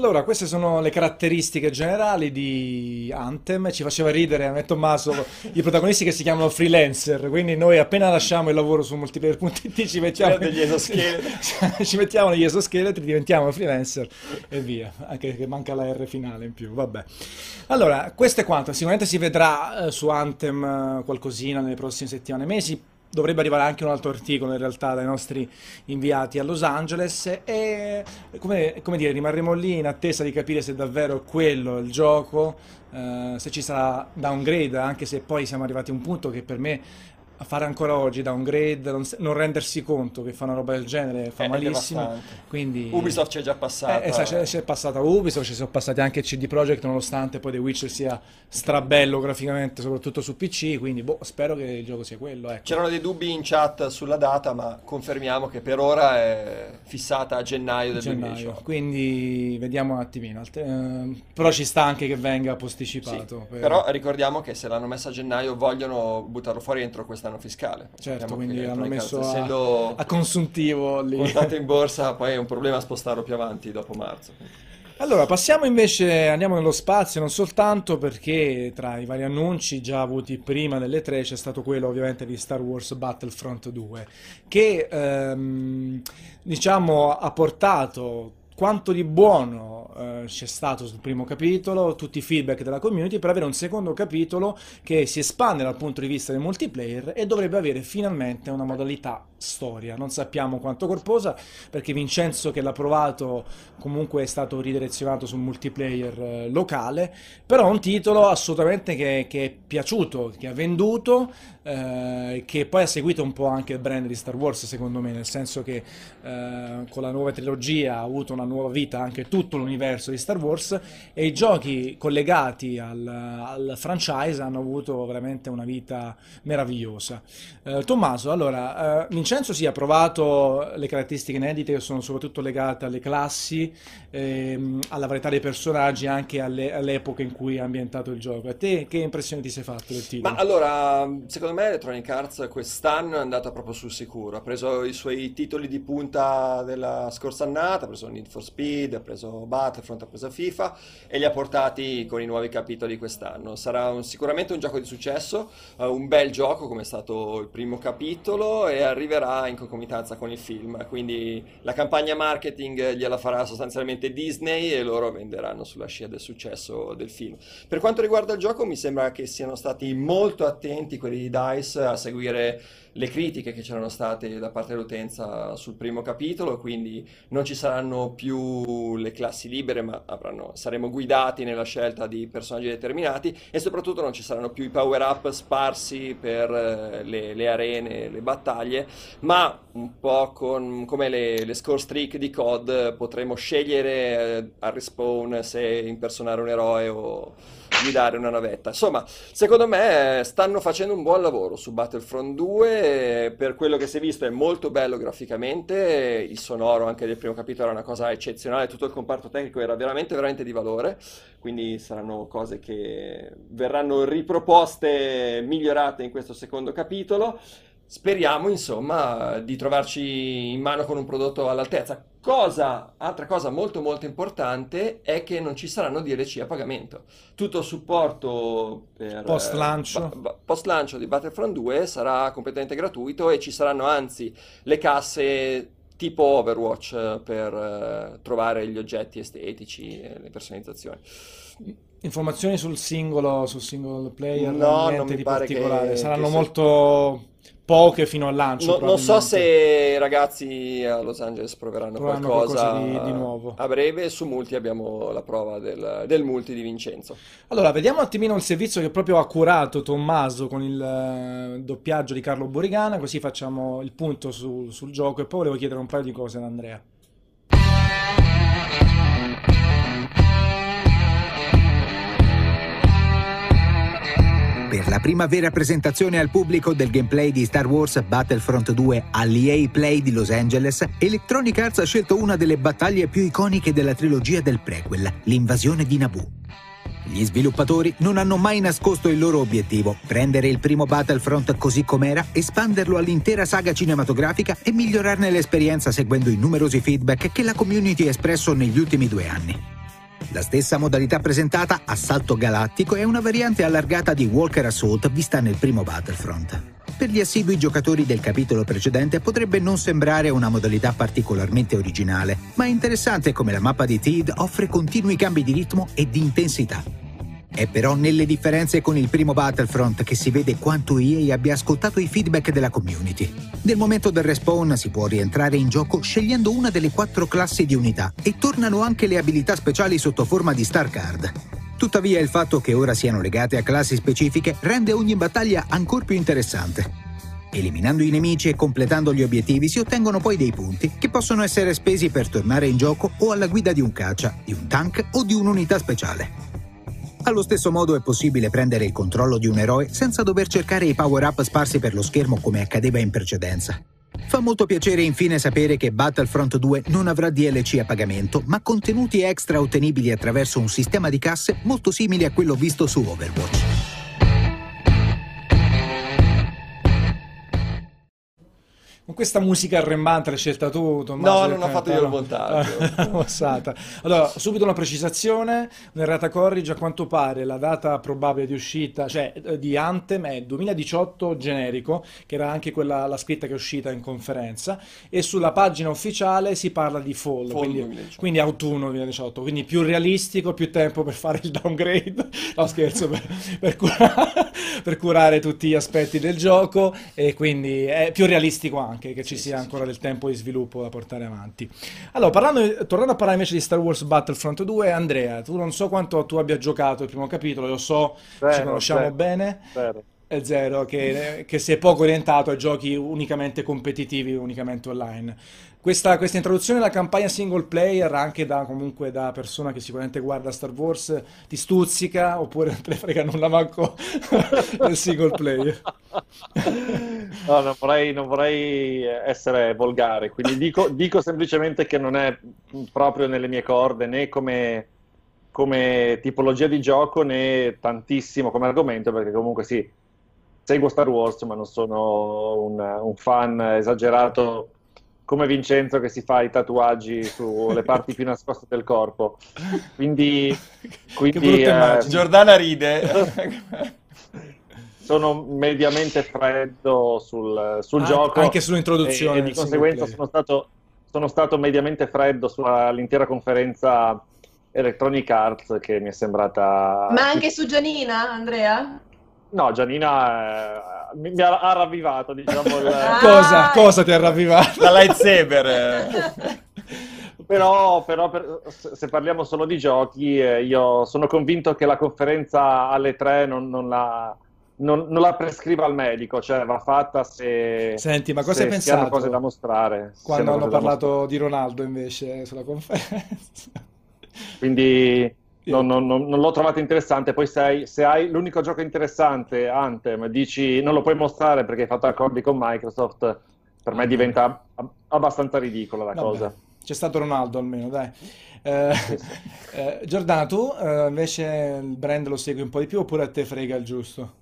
Allora, queste sono le caratteristiche generali di Anthem. Ci faceva ridere a me e Tommaso i protagonisti che si chiamano freelancer. Quindi noi appena lasciamo il lavoro su multiplayer.it ci mettiamo degli esoscheletri. ci mettiamo negli esoscheletri, diventiamo freelancer e via. Anche che manca la R finale in più. Vabbè. Allora, questo è quanto. Sicuramente si vedrà eh, su Anthem eh, qualcosina nelle prossime settimane e mesi. Dovrebbe arrivare anche un altro articolo in realtà dai nostri inviati a Los Angeles. E come, come dire, rimarremo lì in attesa di capire se davvero è quello il gioco, eh, se ci sarà downgrade, anche se poi siamo arrivati a un punto che per me a fare ancora oggi downgrade, non, non rendersi conto che fa una roba del genere fa È malissimo. devastante. Quindi, Ubisoft c'è già passata. Eh, esatto, c'è, passata Ubisoft, ci sono passati anche CD Projekt, nonostante poi The Witcher sia strabello graficamente, soprattutto su PC. Quindi boh, spero che il gioco sia quello. Ecco. C'erano dei dubbi in chat sulla data, ma confermiamo che per ora è fissata a gennaio del gennaio. 2018. Quindi vediamo un attimino. Ehm, però ci sta anche che venga Sì, posticipato. per- Però ricordiamo che se l'hanno messa a gennaio vogliono buttarlo fuori entro quest'anno fiscale. Certo, Sappiamo quindi hanno messo a, a consuntivo lì. quotato in borsa, poi è un problema spostarlo più avanti dopo marzo. Allora, passiamo invece, andiamo nello spazio, non soltanto perché tra i vari annunci già avuti prima delle tre c'è stato quello ovviamente di Star Wars Battlefront 2, che ehm, diciamo ha portato quanto di buono eh, c'è stato sul primo capitolo, tutti i feedback della community per avere un secondo capitolo che si espande dal punto di vista del multiplayer e dovrebbe avere finalmente una modalità storia. Non sappiamo quanto corposa perché Vincenzo che l'ha provato comunque è stato ridirezionato sul multiplayer eh, locale, però un titolo assolutamente che, che è piaciuto, che ha venduto, eh, che poi ha seguito un po' anche il brand di Star Wars secondo me, nel senso che eh, con la nuova trilogia ha avuto una nuova vita anche tutto l'universo di Star Wars e i giochi collegati al, al franchise hanno avuto veramente una vita meravigliosa. Eh, Tommaso, allora, eh, Vincenzo sì, ha provato le caratteristiche inedite che sono soprattutto legate alle classi, ehm, alla varietà dei personaggi, anche alle, alle epoche in cui è ambientato il gioco. A te che impressione ti sei fatto del titolo? Ma allora, secondo me Electronic Arts quest'anno è andata proprio sul sicuro. Ha preso i suoi titoli di punta della scorsa annata, ha preso Need for Speed, ha preso Battlefront, ha preso FIFA e li ha portati con i nuovi capitoli quest'anno. Sarà un- sicuramente un gioco di successo, eh, un bel gioco come è stato il primo capitolo e arriverà in concomitanza con il film. Quindi la campagna marketing gliela farà sostanzialmente Disney e loro venderanno sulla scia del successo del film. Per quanto riguarda il gioco, mi sembra che siano stati molto attenti quelli di DICE a seguire le critiche che c'erano state da parte dell'utenza sul primo capitolo, quindi non ci saranno più le classi libere, ma avranno- saremo guidati nella scelta di personaggi determinati e soprattutto non ci saranno più i power-up sparsi per eh, le, le arene, le battaglie, ma un po' con- come le, le score streak di COD potremo scegliere eh, al respawn se impersonare un eroe o guidare una navetta. Insomma, secondo me eh, stanno facendo un buon lavoro su Battlefront 2, eh, per quello che si è visto è molto bello graficamente, il sonoro anche del primo capitolo era una cosa eccezionale, tutto il comparto tecnico era veramente veramente di valore, quindi saranno cose che verranno riproposte, migliorate in questo secondo capitolo. Speriamo, insomma, di trovarci in mano con un prodotto all'altezza. Cosa, altra cosa molto molto importante è che non ci saranno DLC a pagamento. Tutto il supporto Post eh, lancio. ba- ba- post lancio di Battlefront 2 sarà completamente gratuito e ci saranno anzi le casse tipo Overwatch eh, per eh, trovare gli oggetti estetici e le personalizzazioni. Informazioni sul singolo, sul single player, No, non mi di pare che- particolare. Saranno che molto poche fino al lancio, No- non so se i ragazzi a Los Angeles proveranno Proveranno qualcosa, qualcosa di- di nuovo. a breve. Su multi abbiamo la prova del, del multi di Vincenzo. Allora, vediamo un attimino il servizio che proprio ha curato Tommaso con il eh, doppiaggio di Carlo Borigana, così facciamo il punto su- sul gioco e poi volevo chiedere un paio di cose ad Andrea. La prima vera presentazione al pubblico del gameplay di Star Wars Battlefront 2 all'EA Play di Los Angeles, Electronic Arts ha scelto una delle battaglie più iconiche della trilogia del prequel, l'invasione di Naboo. Gli sviluppatori non hanno mai nascosto il loro obiettivo, prendere il primo Battlefront così com'era, espanderlo all'intera saga cinematografica e migliorarne l'esperienza seguendo i numerosi feedback che la community ha espresso negli ultimi due anni. La stessa modalità presentata, Assalto Galattico, è una variante allargata di Walker Assault vista nel primo Battlefront. Per gli assidui giocatori del capitolo precedente potrebbe non sembrare una modalità particolarmente originale, ma è interessante come la mappa di Teed offre continui cambi di ritmo e di intensità. È però nelle differenze con il primo Battlefront che si vede quanto EA abbia ascoltato i feedback della community. Nel momento del respawn si può rientrare in gioco scegliendo una delle quattro classi di unità e tornano anche le abilità speciali sotto forma di Star Card. Tuttavia il fatto che ora siano legate a classi specifiche rende ogni battaglia ancora più interessante. Eliminando i nemici e completando gli obiettivi si ottengono poi dei punti che possono essere spesi per tornare in gioco o alla guida di un caccia, di un tank o di un'unità speciale. Allo stesso modo è possibile prendere il controllo di un eroe senza dover cercare i power-up sparsi per lo schermo come accadeva in precedenza. Fa molto piacere infine sapere che Battlefront 2 non avrà DLC a pagamento, ma contenuti extra ottenibili attraverso un sistema di casse molto simile a quello visto su Overwatch. Con questa musica arrembante l'hai scelta tu, Tommaso? No, non ho fatto io il montaggio. allora, subito una precisazione, un'errata corrige, a quanto pare la data probabile di uscita, cioè eh, di Anthem è 2018 generico, che era anche quella la scritta che è uscita in conferenza, e sulla pagina ufficiale si parla di Fall, fall quindi, quindi, autunno 2018, quindi più realistico, più tempo per fare il downgrade, no scherzo, per, per, curare, per curare tutti gli aspetti del gioco, e quindi è più realistico anche anche che ci sì, sia sì, ancora sì. del tempo di sviluppo da portare avanti. Allora, parlando, tornando a parlare invece di Star Wars Battlefront 2, Andrea, tu non so quanto tu abbia giocato il primo capitolo, lo so, zero, ci conosciamo zero, bene. Zero. È zero, che, che si è poco orientato a giochi unicamente competitivi, unicamente online. Questa, questa, introduzione alla campagna single player, anche da, comunque da persona che sicuramente guarda Star Wars, ti stuzzica oppure non te ne frega nulla manco del single player? No, non vorrei, non vorrei essere volgare, quindi dico, dico, semplicemente che non è proprio nelle mie corde né come, come tipologia di gioco né tantissimo come argomento, perché comunque sì, seguo Star Wars, ma non sono un, un fan esagerato come Vincenzo che si fa i tatuaggi sulle parti più nascoste del corpo. Quindi, quindi eh, Giordana ride. sono mediamente freddo sul, sul ah, gioco. Anche sull'introduzione. E, e di conseguenza sono stato, sono stato, mediamente freddo sull'intera conferenza Electronic Arts che mi è sembrata... Ma anche su Gianina, Andrea? No, Gianina eh, mi, mi, ha, ha ravvivato, diciamo. Il... Ah, cosa, cosa ti ha ravvivato? La lightsaber. però, però per, se parliamo solo di giochi, eh, io sono convinto che la conferenza alle tre non, non la... Non, non, la prescriva al medico, cioè va fatta se, Senti, ma cosa hai pensato? hanno cose da mostrare. Quando hanno parlato di Ronaldo invece sulla conferenza. Quindi non, non, non, non, l'ho trovato interessante. Poi se hai, se hai, l'unico gioco interessante, Anthem, dici non lo puoi mostrare perché hai fatto accordi con Microsoft, per me diventa abbastanza ridicola la Vabbè, cosa. C'è stato Ronaldo almeno, dai. Eh, sì, sì. Eh, Giordano, tu eh, invece il brand lo segui un po' di più oppure a te frega il giusto?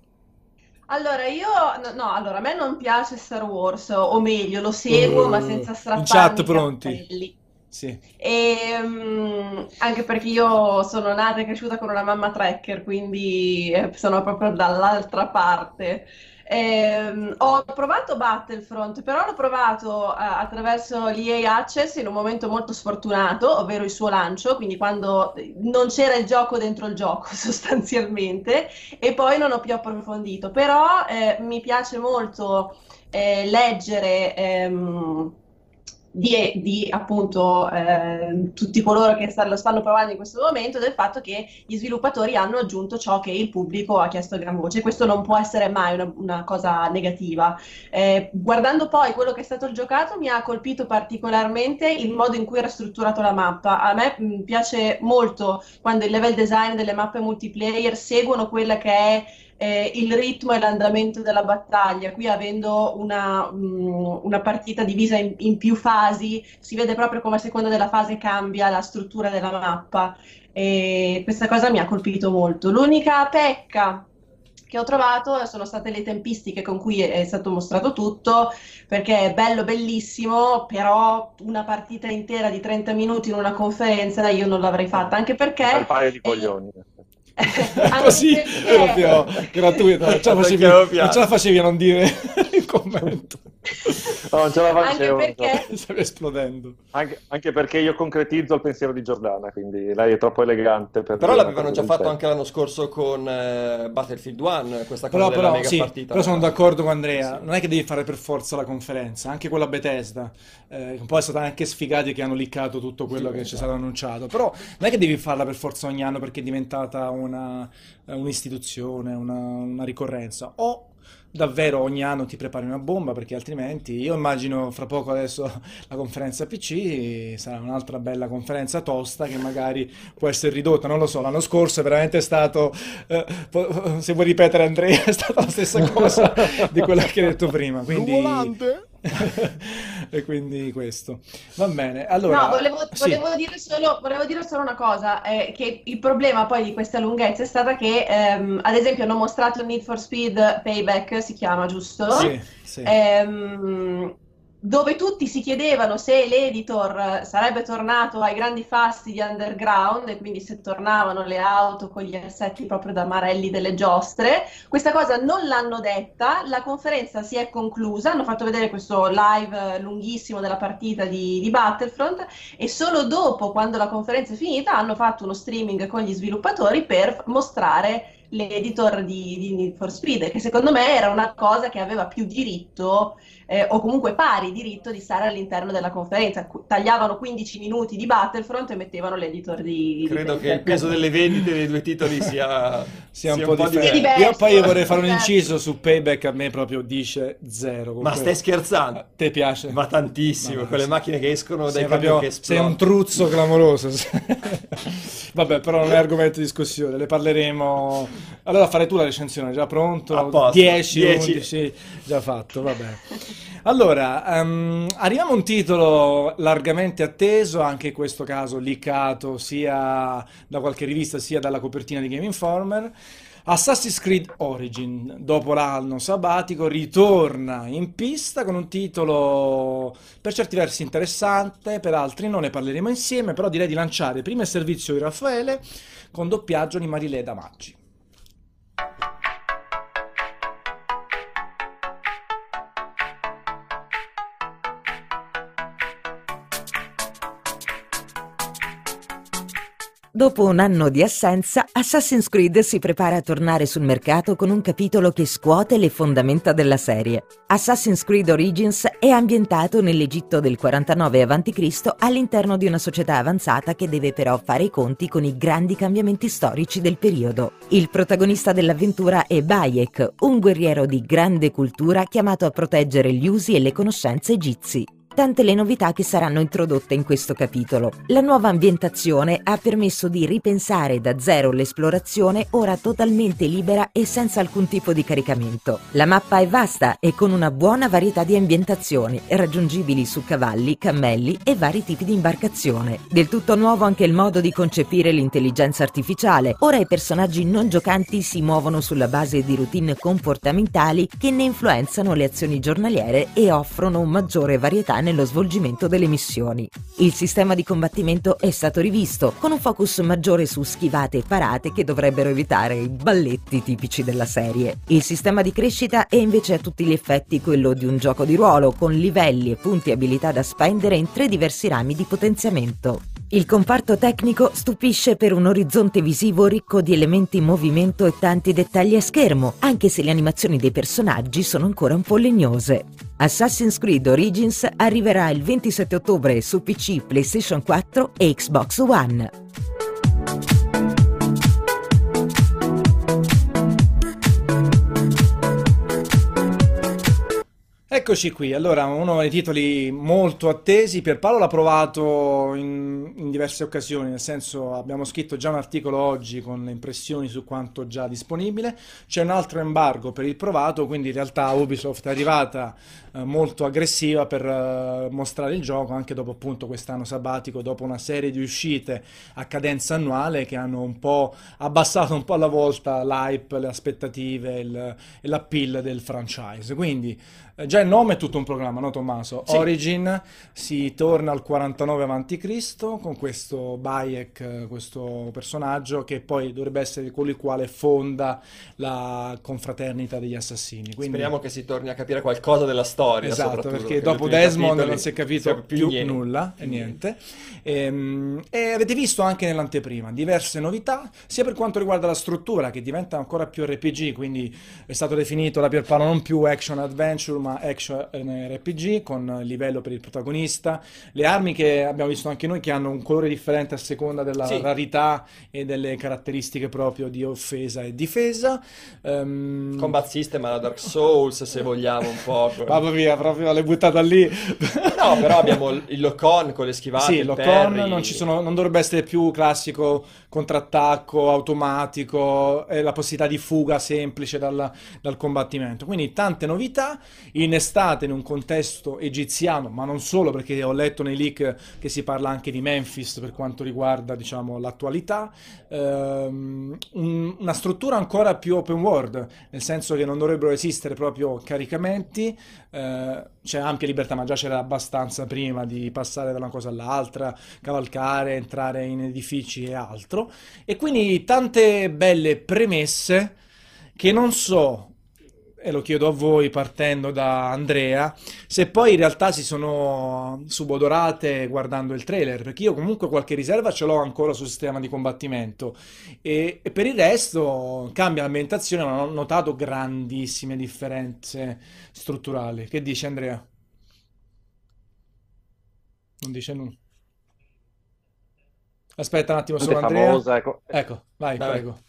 Allora, io no, no, allora a me non piace Star Wars, o meglio, lo seguo, uh, ma senza strapparmi in chat pronti. Cappelli. Sì. E, um, anche perché io sono nata e cresciuta con una mamma tracker, quindi eh, sono proprio dall'altra parte. Eh, ho provato Battlefront, però l'ho provato eh, attraverso l'EA Access in un momento molto sfortunato, ovvero il suo lancio, quindi quando non c'era il gioco dentro il gioco sostanzialmente, e poi non ho più approfondito. Però eh, mi piace molto eh, leggere. Ehm, di, di appunto eh, tutti coloro che lo stanno provando in questo momento del fatto che gli sviluppatori hanno aggiunto ciò che il pubblico ha chiesto a gran voce. Questo non può essere mai una, una cosa negativa. Eh, guardando poi quello che è stato giocato, mi ha colpito particolarmente il modo in cui era strutturato la mappa. A me mh, piace molto quando il level design delle mappe multiplayer seguono quella che è eh, il ritmo e l'andamento della battaglia. Qui avendo una, um, una partita divisa in, in, più fasi, si vede proprio come a seconda della fase cambia la struttura della mappa. E questa cosa mi ha colpito molto. L'unica pecca che ho trovato sono state le tempistiche con cui è stato mostrato tutto, perché è bello, bellissimo, però una partita intera di 30 minuti in una conferenza io non l'avrei fatta, anche perché... Un paio di coglioni. Eh, Così proprio gratuito, non ce, la facevi, non ce la facevi a non dire il commento. No, non ce la Anche facevo. perché Stavi esplodendo. Anche, anche perché io concretizzo il pensiero di Giordana, quindi lei è troppo elegante per Però l'avevano già fatto anche l'anno scorso con eh, Battlefield 1, questa cosa Però, della però, mega sì, partita. però sono d'accordo con Andrea, non è che devi fare per forza la conferenza, anche quella Bethesda, eh, un po' è stata anche sfigati che hanno liccato tutto quello Sì, che ci è stato annunciato, però non è che devi farla per forza ogni anno perché è diventata una, eh, un'istituzione, una, una ricorrenza, o davvero ogni anno ti prepari una bomba perché altrimenti io immagino fra poco adesso la conferenza PC sarà un'altra bella conferenza tosta che magari può essere ridotta, non lo so, l'anno scorso è veramente stato, eh, se vuoi ripetere Andrea, è stata la stessa cosa di quello che hai detto prima, quindi... e quindi questo. Va bene, allora... No, volevo, sì. volevo dire solo, volevo dire solo una cosa, eh, che il problema poi di questa lunghezza è stata che, ehm, ad esempio, hanno mostrato Need for Speed Payback, si chiama, giusto? Sì, sì. Ehm, dove tutti si chiedevano se l'editor sarebbe tornato ai grandi fasti di Underground e quindi se tornavano le auto con gli assetti proprio da Marelli delle giostre. Questa cosa non l'hanno detta, la conferenza si è conclusa, hanno fatto vedere questo live eh, lunghissimo della partita di, di Battlefront e solo dopo, quando la conferenza è finita, hanno fatto uno streaming con gli sviluppatori per mostrare l'editor di, di Need for Speed, che secondo me era una cosa che aveva più diritto eh, o comunque pari diritto di stare all'interno della conferenza. Tagliavano 15 minuti di Battlefront e mettevano l'editor di, di Credo che il peso delle vendite dei due titoli sia, sia un po' differente. diverso. Io poi io vorrei fare un inciso su Payback, a me proprio dice zero. Ma stai scherzando? A te piace? Va tantissimo, Ma- quelle macchine che escono dai proprio- camion che sei un truzzo clamoroso. Vabbè, però non è argomento di discussione, le parleremo. Allora fare tu la recensione, già pronto? A posto, 10, 10. 11, già fatto, vabbè. Allora, ehm, arriviamo a un titolo largamente atteso, anche in questo caso leakato sia da qualche rivista sia dalla copertina di Game Informer. Assassin's Creed Origin, dopo l'anno sabbatico, ritorna in pista con un titolo per certi versi interessante, per altri non ne parleremo insieme, però direi di lanciare prima il servizio di Raffaele con doppiaggio di Marilè Damaggi. Dopo un anno di assenza, Assassin's Creed si prepara a tornare sul mercato con un capitolo che scuote le fondamenta della serie. Assassin's Creed Origins è ambientato nell'Egitto del 49 a.C. all'interno di una società avanzata che deve però fare i conti con i grandi cambiamenti storici del periodo. Il protagonista dell'avventura è Bayek, un guerriero di grande cultura chiamato a proteggere gli usi e le conoscenze egizi. Tante le novità che saranno introdotte in questo capitolo. La nuova ambientazione ha permesso di ripensare da zero l'esplorazione, ora totalmente libera e senza alcun tipo di caricamento. La mappa è vasta e con una buona varietà di ambientazioni, raggiungibili su cavalli, cammelli e vari tipi di imbarcazione. Del tutto nuovo anche il modo di concepire l'intelligenza artificiale. Ora i personaggi non giocanti si muovono sulla base di routine comportamentali che ne influenzano le azioni giornaliere e offrono un maggiore varietà nello svolgimento delle missioni. Il sistema di combattimento è stato rivisto, con un focus maggiore su schivate e parate che dovrebbero evitare i balletti tipici della serie. Il sistema di crescita è invece a tutti gli effetti quello di un gioco di ruolo, con livelli e punti abilità da spendere in tre diversi rami di potenziamento. Il comparto tecnico stupisce per un orizzonte visivo ricco di elementi in movimento e tanti dettagli a schermo, anche se le animazioni dei personaggi sono ancora un po' legnose. Assassin's Creed Origins arriverà il 27 ottobre su PC, PlayStation 4 e Xbox One. Eccoci qui, allora uno dei titoli molto attesi, Pierpaolo l'ha provato in, in diverse occasioni, nel senso abbiamo scritto già un articolo oggi con impressioni su quanto già disponibile, c'è un altro embargo per il provato, quindi in realtà Ubisoft è arrivata eh, molto aggressiva per eh, mostrare il gioco anche dopo appunto quest'anno sabbatico, dopo una serie di uscite a cadenza annuale che hanno un po' abbassato un po' alla volta l'hype, le aspettative il- e l'appeal del franchise. Quindi già in nome è tutto un programma, no Tommaso? Sì. Origin, si torna al 49 a.C. con questo Bayek, questo personaggio che poi dovrebbe essere colui il quale fonda la confraternita degli assassini. Quindi... Speriamo che si torni a capire qualcosa della storia. Esatto, perché dopo Desmond capitoli non si è capito più, niente. nulla e niente. Ehm, E, avete visto anche nell'anteprima diverse novità, sia per quanto riguarda la struttura, che diventa ancora più RPG, quindi è stato definito da Pierpaolo non più action adventure, ma action RPG, con livello per il protagonista. Le armi che abbiamo visto anche noi, che hanno un colore differente a seconda della Sì. rarità e delle caratteristiche proprio di offesa e difesa. Ehm, Combat system alla Dark Souls, se vogliamo un po'. Mamma mia, proprio l'hai buttata lì. No, però abbiamo il lock-on con le schivate, Sì, il lo con parry. non, ci sono- non dovrebbe essere più classico contrattacco automatico e la possibilità di fuga semplice dal, dal combattimento. Quindi tante novità innestate in un contesto egiziano, ma non solo, perché ho letto nei leak che si parla anche di Memphis per quanto riguarda, diciamo, l'attualità. Ehm, un- una struttura ancora più open world, nel senso che non dovrebbero esistere proprio caricamenti, eh, c'è ampia libertà, ma già c'era abbastanza prima di passare da una cosa all'altra, cavalcare, entrare in edifici e altro. E quindi tante belle premesse che non so, e lo chiedo a voi partendo da Andrea, se poi in realtà si sono subodorate guardando il trailer, perché io comunque qualche riserva ce l'ho ancora sul sistema di combattimento e, e per il resto cambia l'ambientazione, non ho notato grandissime differenze strutturali. Che dice Andrea? Non dice nulla. Aspetta un attimo solo Andrea. famosa, ecco. Ecco, vai, Vai. prego.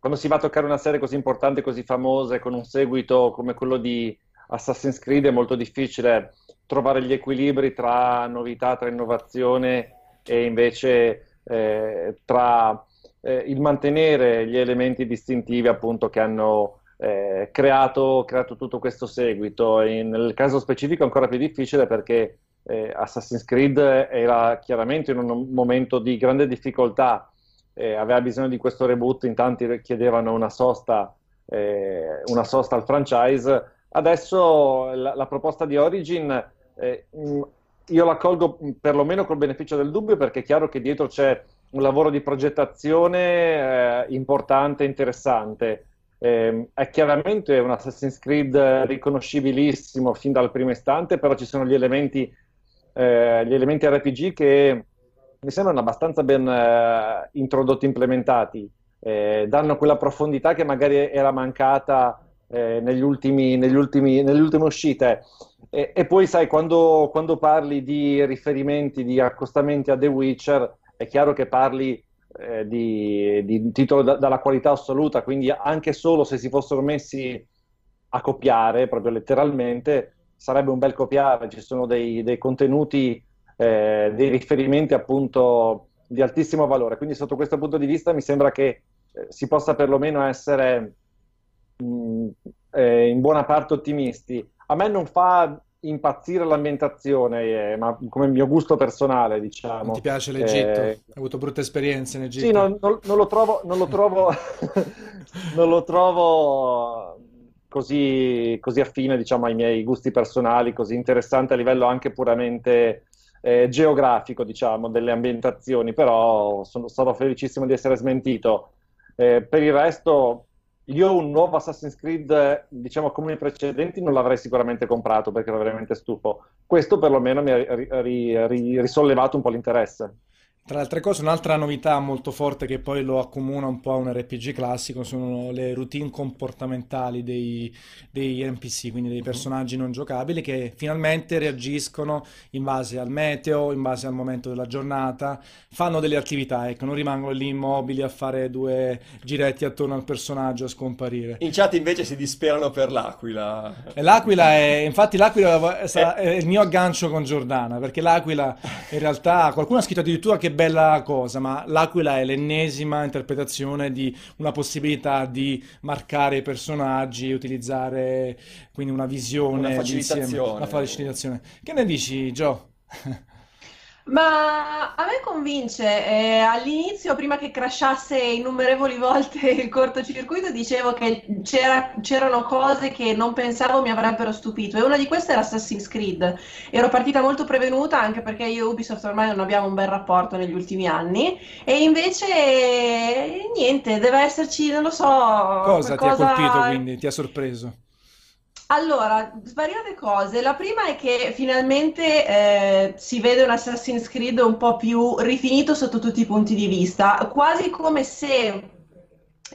Quando si va a toccare una serie così importante, così famosa, e con un seguito come quello di Assassin's Creed, è molto difficile trovare gli equilibri tra novità, tra innovazione e invece eh, tra eh, il mantenere gli elementi distintivi appunto che hanno eh, creato, creato tutto questo seguito. E nel caso specifico è ancora più difficile perché eh, Assassin's Creed era chiaramente in un momento di grande difficoltà, eh, aveva bisogno di questo reboot, in tanti chiedevano una sosta, eh, una sosta al franchise. Adesso la, la proposta di Origin, eh, mh, io la colgo perlomeno col beneficio del dubbio perché è chiaro che dietro c'è un lavoro di progettazione eh, importante interessante. Eh, è chiaramente un Assassin's Creed riconoscibilissimo fin dal primo istante, però ci sono gli elementi, eh, gli elementi RPG che mi sembrano abbastanza ben eh, introdotti, implementati, eh, danno quella profondità che magari era mancata eh, negli ultimi, negli ultimi, nelle ultime uscite. E, e poi, sai, quando, quando parli di riferimenti, di accostamenti a The Witcher, è chiaro che parli eh, di, di titolo da- dalla qualità assoluta, quindi anche solo se si fossero messi a copiare, proprio letteralmente, sarebbe un bel copiare. Ci sono dei, dei contenuti, eh, dei riferimenti appunto di altissimo valore. Quindi, sotto questo punto di vista, mi sembra che eh, si possa perlomeno essere mh, eh, in buona parte ottimisti. A me non fa impazzire l'ambientazione, eh, ma come mio gusto personale, Non diciamo. ti piace l'Egitto? Eh, Hai avuto brutte esperienze in sì, Egitto? non, non- non lo trovo, non lo trovo, non lo trovo così, così affine, diciamo, ai miei gusti personali, così interessante a livello anche puramente eh, geografico, diciamo, delle ambientazioni, però sono stato felicissimo di essere smentito. Eh, per il resto, io un nuovo Assassin's Creed, diciamo, come i precedenti, non l'avrei sicuramente comprato perché ero veramente stufo. Questo perlomeno mi ha ri- ri- risollevato un po' l'interesse. Tra le altre cose, un'altra novità molto forte che poi lo accomuna un po' a un RPG classico sono le routine comportamentali dei, dei NPC, quindi dei personaggi non giocabili che finalmente reagiscono in base al meteo, in base al momento della giornata, fanno delle attività, ecco, non rimangono lì immobili a fare due giretti attorno al personaggio a scomparire. In chat invece si disperano per l'aquila. E L'aquila è, infatti l'aquila sarà- è il mio aggancio con Giordana, perché l'aquila in realtà, qualcuno ha scritto addirittura che bella cosa, ma l'aquila è l'ennesima interpretazione di una possibilità di marcare i personaggi, utilizzare quindi una visione Una facilitazione. una facilitazione. Che ne dici, Gio? Ma a me convince, eh, all'inizio, prima che crashasse innumerevoli volte il cortocircuito, dicevo che c'era- c'erano cose che non pensavo mi avrebbero stupito e una di queste era Assassin's Creed. Ero partita molto prevenuta anche perché io e Ubisoft ormai non abbiamo un bel rapporto negli ultimi anni e invece niente, deve esserci, non lo so, Cosa ti ha qualcosa... colpito quindi? Ti ha sorpreso? Allora, svariate cose. La prima è che finalmente eh, si vede un Assassin's Creed un po' più rifinito sotto tutti i punti di vista, quasi come se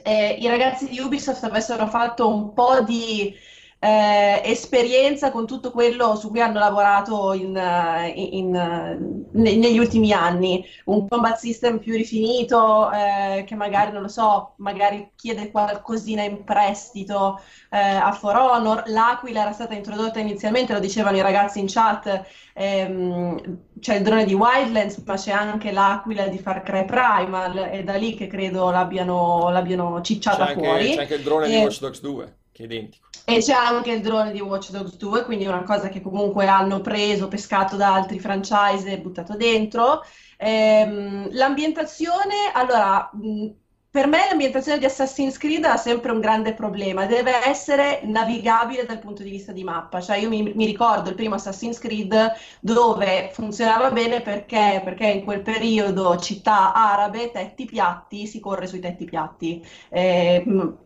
eh, i ragazzi di Ubisoft avessero fatto un po' di eh, esperienza con tutto quello su cui hanno lavorato in, eh, in- eh, ne- negli ultimi anni. Un combat system più rifinito, eh, che magari, non lo so, magari chiede qualcosina in prestito eh, a For Honor. L'Aquila era stata introdotta inizialmente, lo dicevano i ragazzi in chat, ehm, c'è il drone di Wildlands, ma c'è anche l'Aquila di Far Cry Primal, è da lì che credo l'abbiano l'abbiano C'è cicciata anche, fuori. c'è anche il drone di E- Watch Dogs 2, che è identico. e c'è anche il drone di Watch Dogs 2, quindi una cosa che comunque hanno preso, pescato da altri franchise e buttato dentro. Ehm, l'ambientazione, allora, per me l'ambientazione di Assassin's Creed ha sempre un grande problema, deve essere navigabile dal punto di vista di mappa. Cioè io mi, mi ricordo il primo Assassin's Creed dove funzionava bene perché, perché in quel periodo città arabe, tetti piatti, si corre sui tetti piatti. Eh, mh,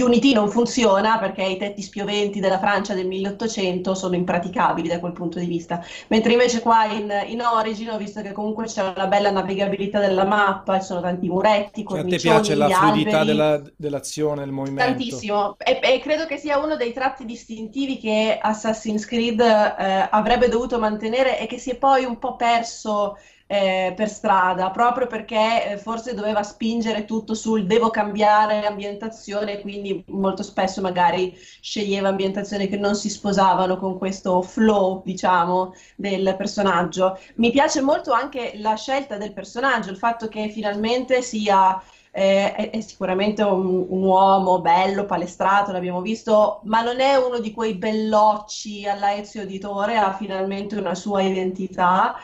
Unity non funziona perché i tetti spioventi della Francia del 1800 sono impraticabili da quel punto di vista, mentre invece qua in, in Origin ho visto che comunque c'è una bella navigabilità della mappa, ci sono tanti muretti, Cioè, a te cornicioni, piace la fluidità della- dell'azione, del movimento? Tantissimo, e, e credo che sia uno dei tratti distintivi che Assassin's Creed eh, avrebbe dovuto mantenere e che si è poi un po' perso eh, per strada, proprio perché eh, forse doveva spingere tutto sul devo cambiare ambientazione, quindi molto spesso magari sceglieva ambientazioni che non si sposavano con questo flow, diciamo, del personaggio. Mi piace molto anche la scelta del personaggio, il fatto che finalmente sia eh, è, sicuramente un, un uomo bello, palestrato, l'abbiamo visto, ma non è uno di quei bellocci alla Ezio Auditore, ha finalmente una sua identità.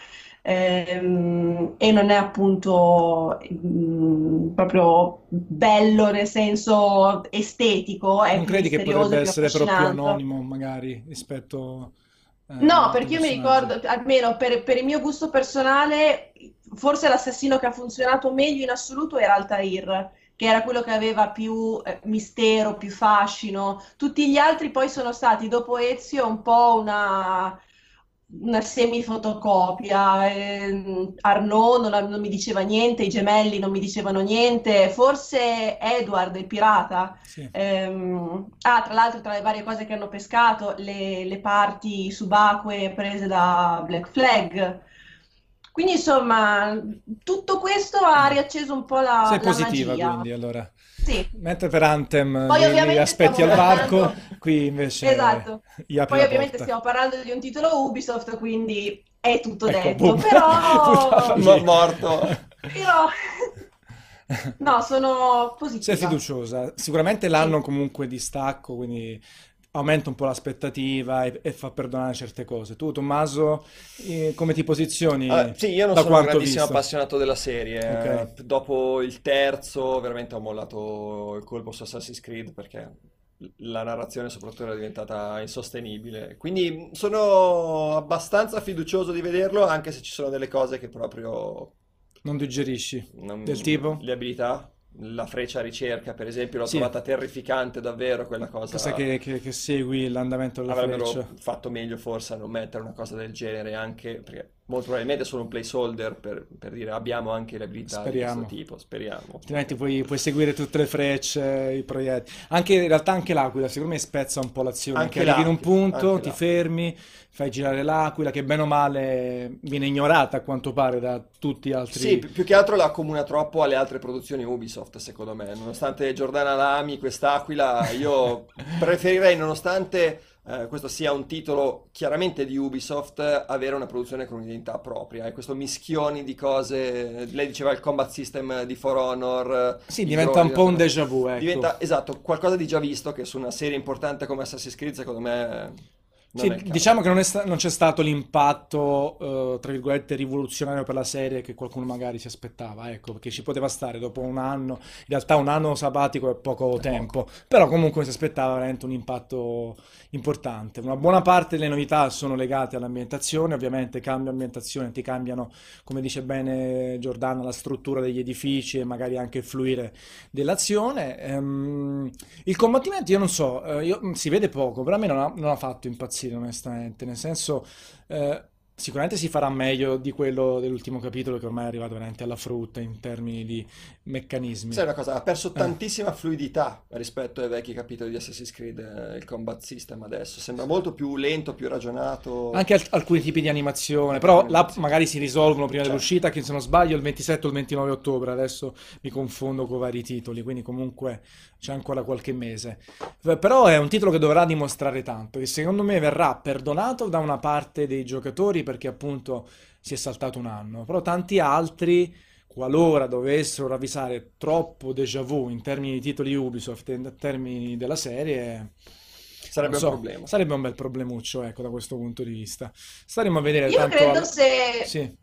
Ehm, e non è appunto mm, proprio bello nel senso estetico, è Non credi che potrebbe essere proprio anonimo, magari, rispetto eh, No, perché io mi ricordo, almeno per, per il mio gusto personale, forse l'assassino che ha funzionato meglio in assoluto era Altair, che era quello che aveva più eh, mistero, più fascino. Tutti gli altri poi sono stati, dopo Ezio, un po' una, una semifotocopia. Eh, Arnaud non, non mi diceva niente, i gemelli non mi dicevano niente, forse Edward, il pirata. Sì. Ehm, ah, tra l'altro, tra le varie cose che hanno pescato, le, le parti subacquee prese da Black Flag. Quindi, insomma, tutto questo ha riacceso un po' la, Sei la positiva, magia. quindi, allora. Sì. Mentre per Anthem Poi li, li ovviamente aspetti al varco, parlando- qui invece Esatto. Poi ovviamente porta. stiamo parlando di un titolo Ubisoft, quindi è tutto Ecco, detto. boom. Però. Mo- morto. però... No, sono Sei positiva. fiduciosa. Sicuramente l'anno comunque di stacco, quindi aumenta un po' l'aspettativa e, e fa perdonare certe cose. Tu, Tommaso, eh, come ti posizioni Allora, sì, io non sono un grandissimo visto? appassionato della serie. Ok. Eh, Dopo il terzo, veramente ho mollato il colpo su Assassin's Creed perché la narrazione soprattutto era diventata insostenibile. Quindi sono abbastanza fiducioso di vederlo, anche se ci sono delle cose che proprio Non digerisci? non- Del tipo? Le abilità, la freccia ricerca, per esempio, l'ho Sì. trovata terrificante davvero quella cosa. Cosa che, che- che segui l'andamento della Avrebbero freccia? fatto meglio forse a non mettere una cosa del genere anche perché molto probabilmente è solo un placeholder per, per dire abbiamo anche le abilità di Speriamo. questo tipo, speriamo. Altrimenti puoi, puoi seguire tutte le frecce, i proiettili. Anche, in realtà anche l'aquila, secondo me spezza un po' l'azione. Anche Che arrivi in un punto, ti fermi, fai girare l'aquila, che bene o male viene ignorata a quanto pare da tutti gli altri. Sì, pi- più che altro la accomuna troppo alle altre produzioni Ubisoft, secondo me. Nonostante Giordana Lami, quest'Aquila, io preferirei, nonostante eh, questo sia un titolo chiaramente di Ubisoft, avere una produzione con un'identità propria. E questo mischioni di cose, lei diceva il combat system di For Honor. Sì, i diventa droni, un po' un déjà vu, ecco. Diventa, esatto, qualcosa di già visto che su una serie importante come Assassin's Creed, secondo me, Sì, è diciamo che non, è sta- non c'è stato l'impatto, eh, tra virgolette, rivoluzionario per la serie che qualcuno magari si aspettava, ecco, perché ci poteva stare dopo un anno, in realtà un anno sabbatico è poco tempo, però comunque si aspettava veramente un impatto importante. Una buona parte delle novità sono legate all'ambientazione, ovviamente cambia ambientazione, ti cambiano, come dice bene Giordana, la struttura degli edifici e magari anche il fluire dell'azione. Ehm, il combattimento, io non so, eh, io- si vede poco, però a me non ha, non ha fatto impazzire onestamente, nel senso, eh, sicuramente si farà meglio di quello dell'ultimo capitolo che ormai è arrivato veramente alla frutta in termini di meccanismi. Sai una cosa, ha perso Eh. tantissima fluidità rispetto ai vecchi capitoli di Assassin's Creed, eh, il combat system adesso. Sembra molto più lento, più ragionato. Anche al- alcuni tipi di animazione, però là magari si risolvono prima Certo. dell'uscita, che se non sbaglio il 27 o il 29 ottobre, adesso mi confondo con vari titoli, quindi comunque c'è ancora qualche mese. Eh, Però è un titolo che dovrà dimostrare tanto, che secondo me verrà perdonato da una parte dei giocatori perché appunto si è saltato un anno, però tanti altri, qualora dovessero ravvisare troppo déjà vu in termini di titoli Ubisoft e in termini della serie... Sarebbe Non un so, problema. sarebbe un bel problemuccio, ecco, da questo punto di vista. Staremo a vedere Io tanto credo al- se, Sì,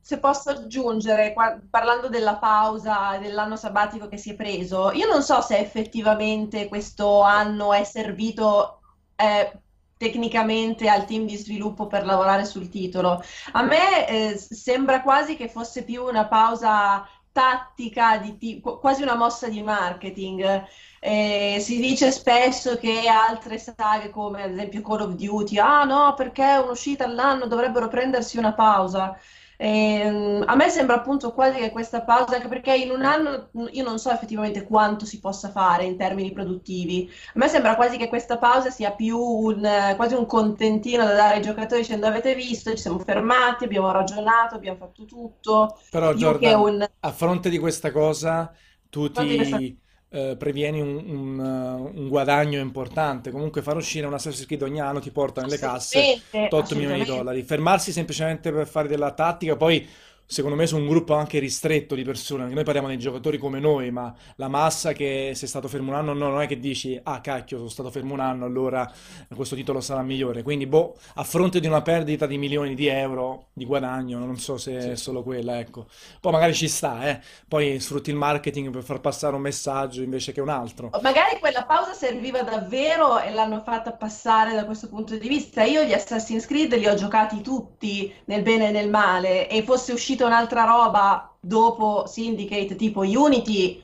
se posso aggiungere, qua- parlando della pausa dell'anno sabbatico che si è preso, io non so se effettivamente questo anno è servito eh, tecnicamente al team di sviluppo per lavorare sul titolo. A me eh, sembra quasi che fosse più una pausa tattica, qu- quasi una mossa di marketing. Eh, si dice spesso che altre saghe come ad esempio Call of Duty, ah no, perché è un'uscita all'anno dovrebbero prendersi una pausa. Ehm, a me sembra appunto quasi che questa pausa, anche perché in un anno io non so effettivamente quanto si possa fare in termini produttivi. A me sembra quasi che questa pausa sia più un, quasi un contentino da dare ai giocatori dicendo avete visto, ci siamo fermati, abbiamo ragionato, abbiamo fatto tutto. però Jordan, un... a fronte di questa cosa, tu ti eh, previeni un, un, uh, un guadagno importante. Comunque far uscire un Assassin's Creed ogni anno ti porta nelle casse Assolutamente, 8 milioni di dollari. Fermarsi semplicemente per fare della tattica, poi secondo me su un gruppo anche ristretto di persone, noi parliamo dei giocatori come noi, ma la massa che sei stato fermo un anno, no, non è che dici, ah cacchio, sono stato fermo un anno, allora questo titolo sarà migliore. Quindi, boh, a fronte di una perdita di milioni di euro di guadagno, non so se Sì. è solo quella, ecco. Poi magari ci sta, eh. Poi sfrutti il marketing per far passare un messaggio invece che un altro. Magari quella pausa serviva davvero e l'hanno fatta passare da questo punto di vista. Io gli Assassin's Creed li ho giocati tutti nel bene e nel male e fosse uscita un'altra roba dopo Syndicate tipo Unity,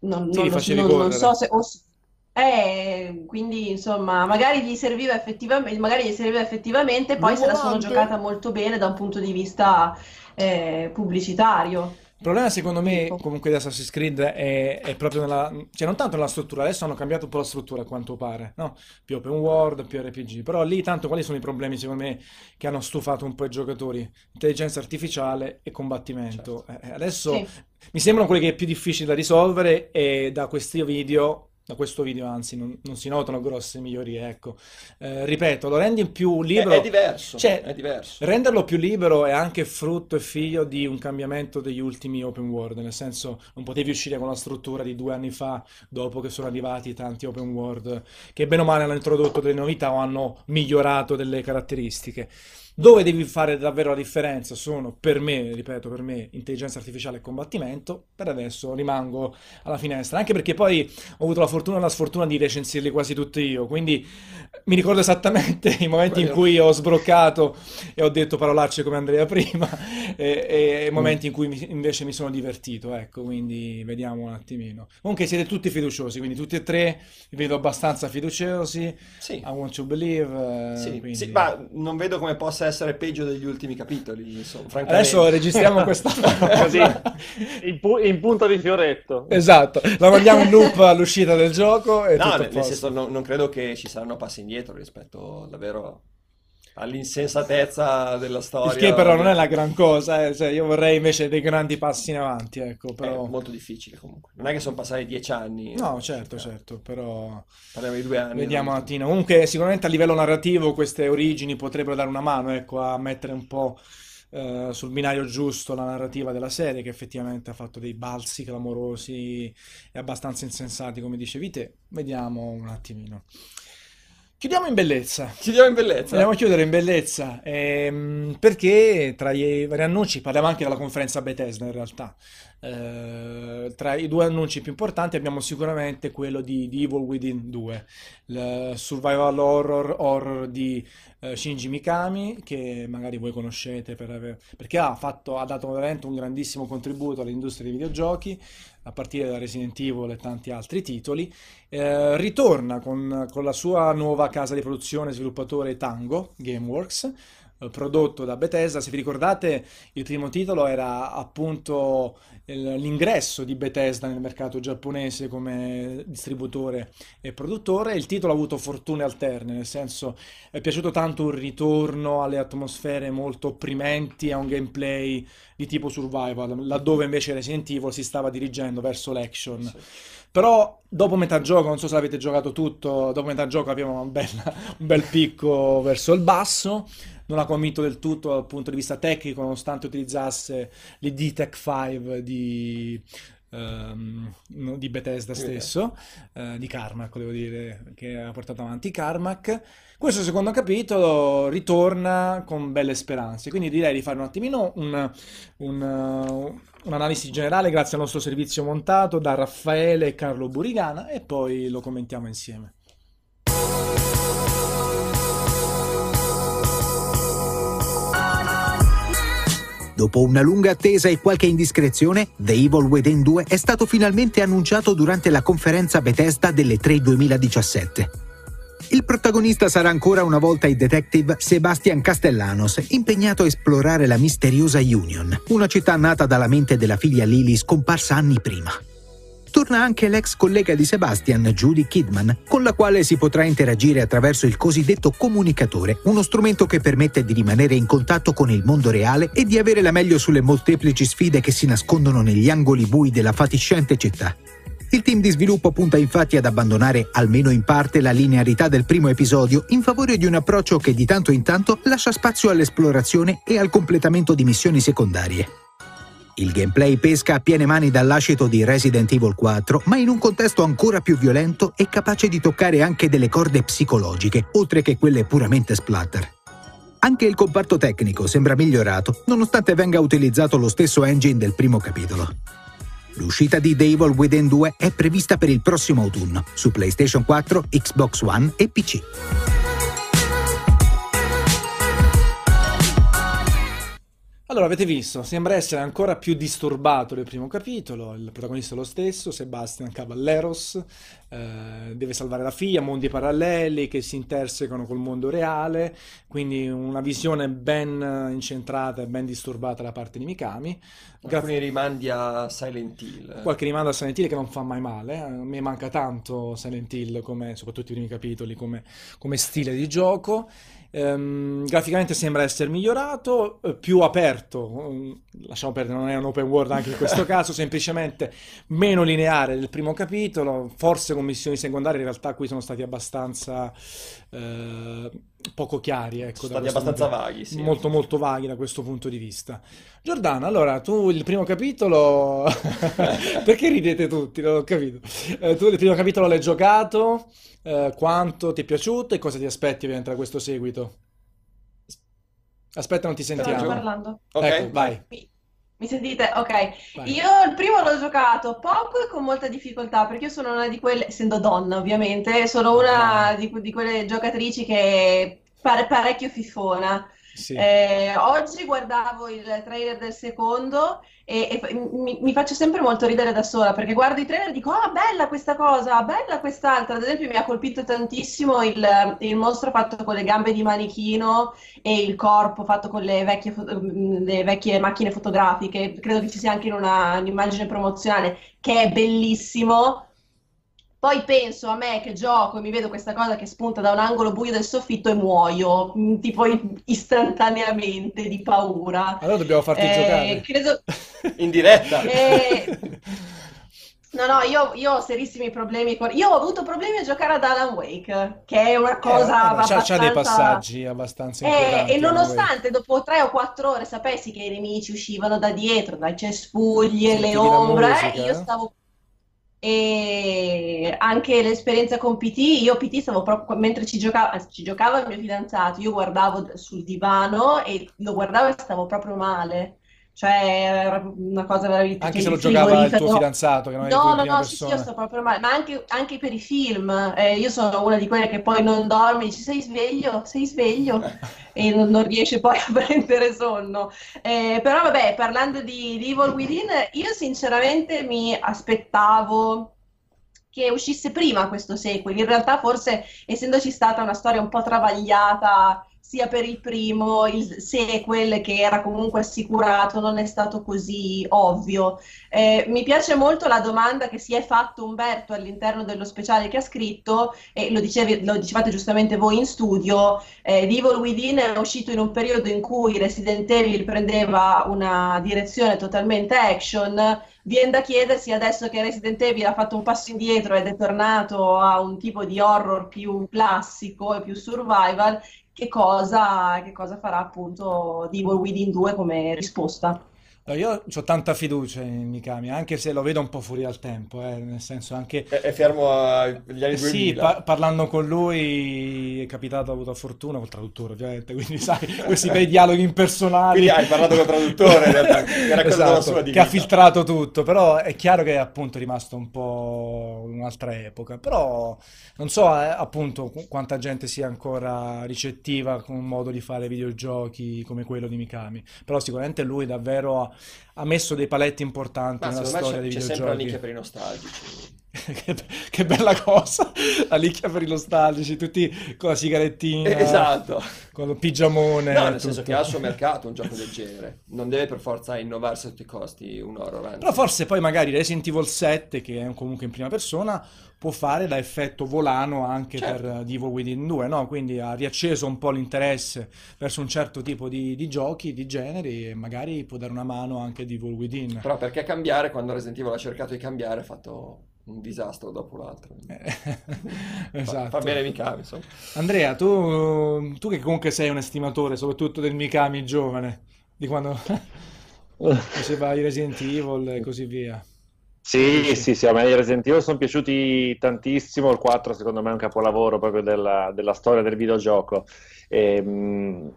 non, Sì, non non- non so se... o eh, quindi insomma, magari gli serviva effettivamente, magari gli serviva effettivamente, poi se la sono giocata molto bene da un punto di vista eh, pubblicitario. Il problema secondo me comunque di Assassin's Creed è, è proprio nella, cioè non tanto nella struttura, adesso hanno cambiato un po' la struttura a quanto pare, no? Più open world, più RPG, però lì tanto quali sono i problemi secondo me che hanno stufato un po' i giocatori? Intelligenza artificiale e combattimento. Eh, adesso Sì. mi sembrano quelli che è più difficile da risolvere e da questi video, da questo video anzi, non, non si notano grosse migliorie, ecco. Eh, ripeto, lo rendi più È, libero. è diverso, Cioè, è diverso. Renderlo più libero è anche frutto e figlio di un cambiamento degli ultimi open world, nel senso non potevi uscire con la struttura di due anni fa, dopo che sono arrivati tanti open world che bene o male hanno introdotto delle novità o hanno migliorato delle caratteristiche. Dove devi fare davvero la differenza sono, per me, ripeto, per me, intelligenza artificiale e combattimento. Per adesso rimango alla finestra, anche perché poi ho avuto la fortuna e la sfortuna di recensirli quasi tutti io, quindi mi ricordo esattamente i momenti in Quello. cui ho sbroccato e ho detto parolacce come Andrea prima e, i momenti in cui mi- invece mi sono divertito, ecco, quindi vediamo un attimino. Comunque siete tutti fiduciosi, quindi tutti e tre vi vedo abbastanza fiduciosi, Sì, I want to believe, eh, sì, quindi- sì, ma non vedo come possa essere peggio degli ultimi capitoli, insomma. Adesso registriamo questa Così, in, pu- in punta di fioretto. Esatto, la mandiamo in loop all'uscita del gioco e No, nel, nel senso non, non credo che ci saranno passi indietro rispetto davvero all'insensatezza della storia. Il che però non è la gran cosa, eh, cioè, io vorrei invece dei grandi passi in avanti, ecco, È però... molto difficile comunque. Non è che sono passati dieci anni. No, certo, eh, certo, però Parliamo di due anni. vediamo un attimo. Comunque sicuramente a livello narrativo queste origini potrebbero dare una mano, ecco, a mettere un po' eh, sul binario giusto la narrativa della serie, che effettivamente ha fatto dei balzi clamorosi e abbastanza insensati, come dicevi te. Vediamo un attimino. Chiudiamo in bellezza. Chiudiamo in bellezza. Andiamo a chiudere in bellezza, ehm, perché tra i vari annunci parliamo anche della conferenza Bethesda in realtà. Eh, tra i due annunci più importanti abbiamo sicuramente quello di, di Evil Within 2, il survival horror, horror di eh, Shinji Mikami, che magari voi conoscete per aver- perché ha, fatto, ha dato veramente un grandissimo contributo all'industria dei videogiochi, a partire da Resident Evil e tanti altri titoli. Eh, ritorna con, con la sua nuova casa di produzione sviluppatore Tango Gameworks prodotto da Bethesda. Se vi ricordate, il primo titolo era appunto l'ingresso di Bethesda nel mercato giapponese come distributore e produttore. Il titolo ha avuto fortune alterne, nel senso è piaciuto tanto un ritorno alle atmosfere molto opprimenti, a un gameplay di tipo survival, laddove invece Resident Evil si stava dirigendo verso l'action. Sì. Però dopo metà gioco, non so se l'avete giocato tutto, dopo metà gioco abbiamo un bel, un bel picco verso il basso. Non ha convinto del tutto dal punto di vista tecnico, nonostante utilizzasse l'ID Tech 5 di, ehm, di Bethesda stesso, eh, di Carmack, devo dire, che ha portato avanti Carmack. Questo secondo capitolo ritorna con belle speranze, quindi direi di fare un attimino un- un, uh, un'analisi generale grazie al nostro servizio montato da Raffaele e Carlo Burigana e poi lo commentiamo insieme. Dopo una lunga attesa e qualche indiscrezione, The Evil Within 2 è stato finalmente annunciato durante la conferenza Bethesda delle 3 2017. Il protagonista sarà ancora una volta il detective Sebastian Castellanos, impegnato a esplorare la misteriosa Union, una città nata dalla mente della figlia Lily scomparsa anni prima. Torna anche l'ex collega di Sebastian, Judy Kidman, con la quale si potrà interagire attraverso il cosiddetto comunicatore, uno strumento che permette di rimanere in contatto con il mondo reale e di avere la meglio sulle molteplici sfide che si nascondono negli angoli bui della fatiscente città. Il team di sviluppo punta infatti ad abbandonare, almeno in parte, la linearità del primo episodio in favore di un approccio che di tanto in tanto lascia spazio all'esplorazione e al completamento di missioni secondarie. Il gameplay pesca a piene mani dall'ascito di Resident Evil 4, ma in un contesto ancora più violento e capace di toccare anche delle corde psicologiche, oltre che quelle puramente splatter. Anche il comparto tecnico sembra migliorato, nonostante venga utilizzato lo stesso engine del primo capitolo. L'uscita di The Evil Within 2 è prevista per il prossimo autunno, su PlayStation 4, Xbox One e PC. Allora, avete visto, sembra essere ancora più disturbato del primo capitolo, il protagonista è lo stesso, Sebastian Cavalleros, eh, deve salvare la figlia, mondi paralleli che si intersecano col mondo reale, quindi una visione ben incentrata e ben disturbata da parte di Mikami. Gra- Alcuni rimandi a Silent Hill. Qualche rimando a Silent Hill che non fa mai male, eh. a me manca tanto Silent Hill, come, soprattutto i primi capitoli, come, come stile di gioco. Ehm, graficamente sembra essere migliorato, eh, più aperto, mm, lasciamo perdere, non è un open world anche in questo caso, semplicemente meno lineare del primo capitolo, forse con missioni secondarie in realtà qui sono stati abbastanza eh, poco chiari, ecco, Sono stati questo punto- abbastanza vaghi, sì. molto molto vaghi da questo punto di vista. Giordano, allora tu il primo capitolo, perché ridete tutti? Non ho capito. Eh, tu il primo capitolo l'hai giocato, eh, quanto ti è piaciuto e cosa ti aspetti ovviamente da questo seguito? Aspetta, non ti Sto sentiamo. parlando. Ok, Ecco, vai. Mi, sentite? Ok. vai. Io il primo l'ho giocato poco e con molta difficoltà perché io sono una di quelle, essendo donna ovviamente, sono una di, di quelle giocatrici che pare parecchio fifona. Sì. Eh, oggi guardavo il trailer del secondo e, e mi, mi faccio sempre molto ridere da sola perché guardo i trailer e dico: Ah, bella questa cosa, bella quest'altra. Ad esempio, mi ha colpito tantissimo il, il mostro fatto con le gambe di manichino e il corpo fatto con le vecchie, fo- le vecchie macchine fotografiche. Credo che ci sia anche in una- un'immagine promozionale che è bellissimo. Poi penso a me che gioco e mi vedo questa cosa che spunta da un angolo buio del soffitto e muoio, mm, tipo istantaneamente di paura. Allora dobbiamo farti Eh, giocare. credo, In diretta. eh, no, no, io, io ho serissimi problemi con... Io ho avuto problemi a giocare ad Alan Wake, che è una Eh, cosa vabbè, c'ha, c'ha dei abbastanza... passaggi abbastanza Eh, e nonostante dopo tre o quattro ore sapessi che i nemici uscivano da dietro, dai cespugli e le ombre, musica, io eh? stavo... e anche l'esperienza con PT, io PT stavo proprio, mentre ci giocava, ci giocava il mio fidanzato, io guardavo sul divano e lo guardavo e stavo proprio male. Cioè, era una cosa veramente... Anche se lo giocava il tuo fidanzato, che non No, no, no, sì, sì, io sto proprio male, ma anche, anche per i film, eh, io sono una di quelle che poi non dorme, dici sei sveglio, sei sveglio, e non, non riesce poi a prendere sonno. Eh, però vabbè, parlando di, di Evil Within, io sinceramente mi aspettavo che uscisse prima questo sequel, in realtà forse essendoci stata una storia un po' travagliata sia per il primo, il sequel che era comunque assicurato, non è stato così ovvio. Eh, mi piace molto la domanda che si è fatto Umberto all'interno dello speciale che ha scritto, e lo, dicevi, lo dicevate giustamente voi in studio, eh, Evil Within è uscito in un periodo in cui Resident Evil prendeva una direzione totalmente action. Viene da chiedersi adesso che Resident Evil ha fatto un passo indietro ed è tornato a un tipo di horror più classico e più survival, che cosa, che cosa farà appunto Evil Within 2 come risposta. No, io ho tanta fiducia in Mikami, anche se lo vedo un po' fuori al tempo, eh, nel senso anche... È, è fermo agli anni Sì, 2000. pa- parlando con lui è capitato, ho avuto fortuna col traduttore ovviamente, quindi sai, questi bei dialoghi impersonali. Quindi hai parlato col traduttore, in realtà, che Esatto, sua di che ha filtrato tutto, però è chiaro che è appunto rimasto un po' un'altra epoca, però non so eh, appunto qu- quanta gente sia ancora ricettiva con un modo di fare videogiochi come quello di Mikami, però sicuramente lui davvero ha, ha messo dei paletti importanti Ma nella storia c'è, dei c'è sempre videogiochi. nicchia per i nostalgici. Che, che bella cosa, la nicchia per i nostalgici, tutti con la sigarettina, Esatto. con il pigiamone, No, nel senso tutto. che ha il suo mercato un gioco del genere. Non deve per forza innovarsi a tutti i costi un horror, anzi. Però forse poi magari Resident Evil 7, che è comunque in prima persona, può fare da effetto volano anche Certo. per eh, Evil Within 2, no? Quindi ha riacceso un po' l'interesse verso un certo tipo di, di giochi, di generi, e magari può dare una mano anche Evil Within. Però perché cambiare quando Resident Evil ha cercato di cambiare ha fatto un disastro dopo l'altro. Eh, Fa, esatto. fa bene Mikami, insomma. Andrea, tu, tu che comunque sei un estimatore, soprattutto del Mikami giovane, di quando faceva i Resident Evil e così via. Sì, sì, sì, a me i Resident Evil sono piaciuti tantissimo, il 4 secondo me è un capolavoro proprio della, della storia del videogioco, Ehm,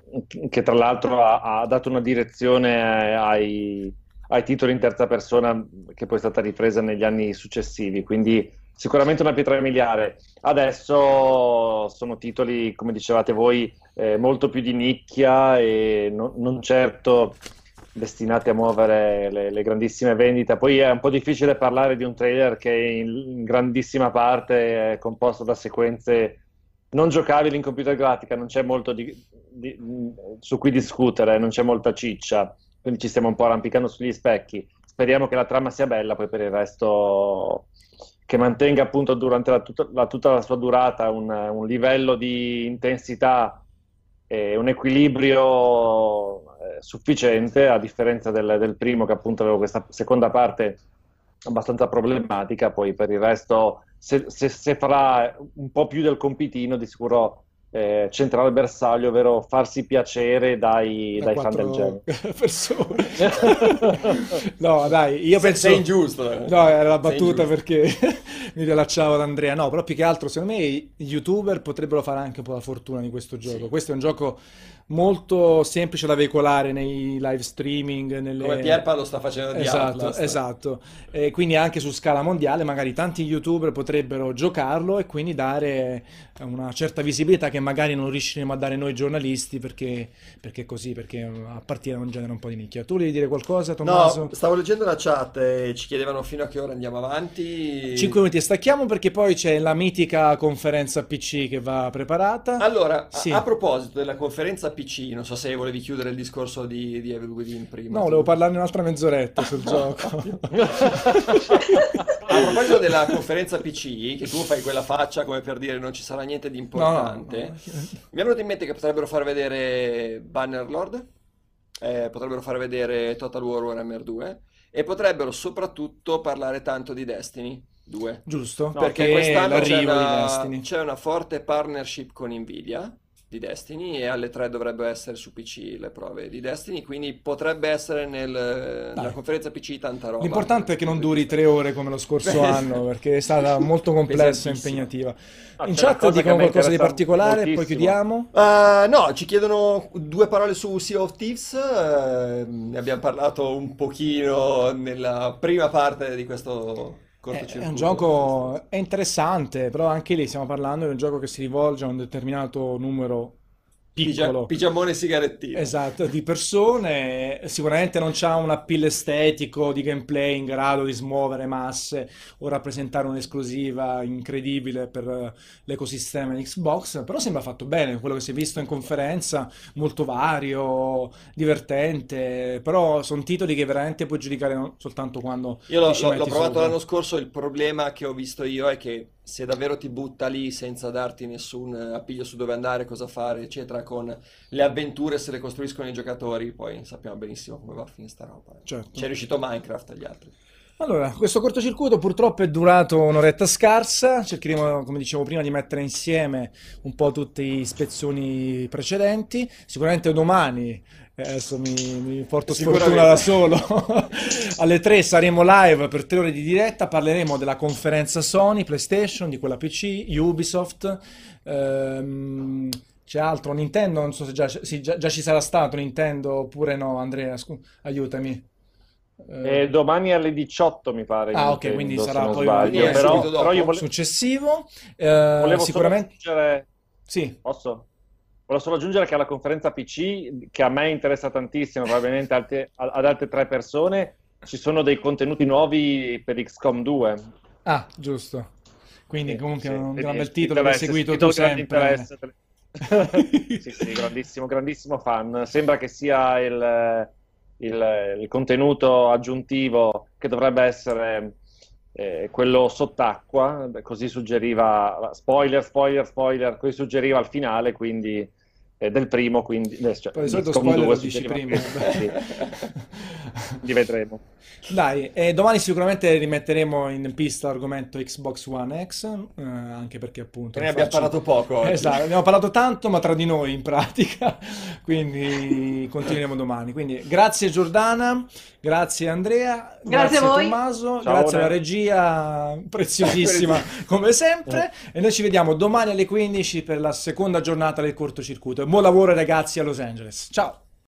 che tra l'altro ha, ha dato una direzione ai, ai titoli in terza persona che poi è stata ripresa negli anni successivi, quindi sicuramente una pietra miliare. Adesso sono titoli, come dicevate voi, eh, molto più di nicchia e non, non certo destinati a muovere le, le grandissime vendite. Poi è un po' difficile parlare di un trailer che in, in grandissima parte è composto da sequenze non giocabili in computer grafica, non c'è molto di- di- su cui discutere, non c'è molta ciccia, quindi ci stiamo un po' arrampicando sugli specchi. Speriamo che la trama sia bella, poi per il resto che mantenga appunto durante la, tutta, la, tutta la sua durata un, un livello di intensità un equilibrio eh, sufficiente, a differenza del, del primo che appunto aveva questa seconda parte abbastanza problematica, poi per il resto se, se, se farà un po' più del compitino di sicuro eh, centrare il bersaglio, ovvero farsi piacere dai, Da dai fan del genere. persone. No, dai, io Sei- penso... sei ingiusto, eh. No, era la battuta perché mi riallacciavo ad Andrea. No, però più che altro, secondo me i youtuber potrebbero fare anche un po' la fortuna di questo gioco. Sì. Questo è un gioco molto semplice da veicolare nei live streaming, nelle... Come Pierpa lo sta facendo di Esatto, Outlast. esatto. E quindi anche su scala mondiale magari tanti youtuber potrebbero giocarlo e quindi dare una certa visibilità che magari non riusciremo a dare noi giornalisti perché, perché è così, perché appartiene a un genere un po' di nicchia. Tu volevi dire qualcosa, Tommaso? No, stavo leggendo la chat e ci chiedevano fino a che ora andiamo avanti. 5 minuti e stacchiamo perché poi c'è la mitica conferenza PC che va preparata. Allora, a- Sì. a, proposito della conferenza PC, non so se volevi chiudere il discorso di, di Evil Within prima. No, volevo parlarne un'altra mezz'oretta sul gioco. A proposito della conferenza PC, che tu fai quella faccia come per dire non ci sarà niente di No, importante, no, mi è venuto in mente che potrebbero far vedere Bannerlord, eh, potrebbero far vedere Total War Warhammer 2 e potrebbero soprattutto parlare tanto di Destiny 2. Giusto, Perché perché quest'anno c'è una, c'è una forte partnership con Nvidia di Destiny e alle 3 dovrebbe essere su PC le prove di Destiny, quindi potrebbe essere nel, nella conferenza PC tanta roba. L'importante è che non duri tre ore come lo scorso anno, perché è stata molto complessa e impegnativa. Ah, In chat dicono qualcosa di particolare, poi moltissimo. chiudiamo. Uh, no, ci chiedono due parole su Sea of Thieves, eh, ne abbiamo parlato un pochino nella prima parte di questo È, cortocircuito. è un gioco è interessante, però anche lì stiamo parlando di un gioco che si rivolge a un determinato numero piccolo. pigiamone e sigarettino. Esatto, di persone, sicuramente non c'ha un appeal estetico di gameplay in grado di smuovere masse o rappresentare un'esclusiva incredibile per eh, l'ecosistema di Xbox, però sembra fatto bene, quello che si è visto in conferenza, molto vario, divertente, però sono titoli che veramente puoi giudicare soltanto quando Io l'ho, l'ho- provato sopra. l'anno scorso, il problema che ho visto io è che se davvero ti butta lì senza darti nessun eh, appiglio su dove andare, cosa fare, eccetera, con le avventure se le costruiscono i giocatori, poi sappiamo benissimo come va a finire sta roba. Certo. Ci è riuscito Minecraft agli altri. Allora, questo cortocircuito purtroppo è durato un'oretta scarsa, cercheremo, come dicevo prima, di mettere insieme un po' tutti i spezzoni precedenti, sicuramente domani, eh, adesso mi, mi porto sfortuna da solo, alle 3 saremo live per tre ore di diretta, parleremo della conferenza Sony, PlayStation, di quella PC, Ubisoft, ehm, c'è altro, Nintendo, non so se già, sì, già- già ci sarà stato Nintendo oppure no, Andrea, scu- aiutami. Eh, E domani alle 18 mi pare. Ah, ok, quindi sarà poi sbaglio. un- Però, però io vole- successivo. Eh, volevo sicuramente solo aggiungere... sì. Posso? Volevo solo aggiungere che alla conferenza PC, che a me interessa tantissimo, probabilmente alte- ad altre tre persone, ci sono dei contenuti nuovi per XCOM 2. Ah, giusto. Quindi Sì, comunque sì, un vedi, gran bel ti titolo che hai seguito tu sempre. interesse. sì, sì, grandissimo, grandissimo fan. Sembra che sia il, il- il contenuto aggiuntivo che dovrebbe essere eh, quello sott'acqua, così suggeriva, spoiler, spoiler, spoiler, così suggeriva al finale, quindi eh, del primo, quindi cioè, Poi di solito spoiler 2 lo dici prima. questo, sì. Li vedremo. Dai, e domani sicuramente rimetteremo in pista l'argomento Xbox One X, eh, anche perché appunto... Ne abbiamo faccio- parlato poco oggi. Esatto, abbiamo parlato tanto, ma tra di noi in pratica, quindi continueremo domani. Quindi grazie Giordana, grazie Andrea, Grazie a voi. Tommaso, Ciao, grazie alla Re. regia preziosissima come sempre e noi ci vediamo domani alle 15 per la seconda giornata del cortocircuito. Buon lavoro ragazzi a Los Angeles. Ciao!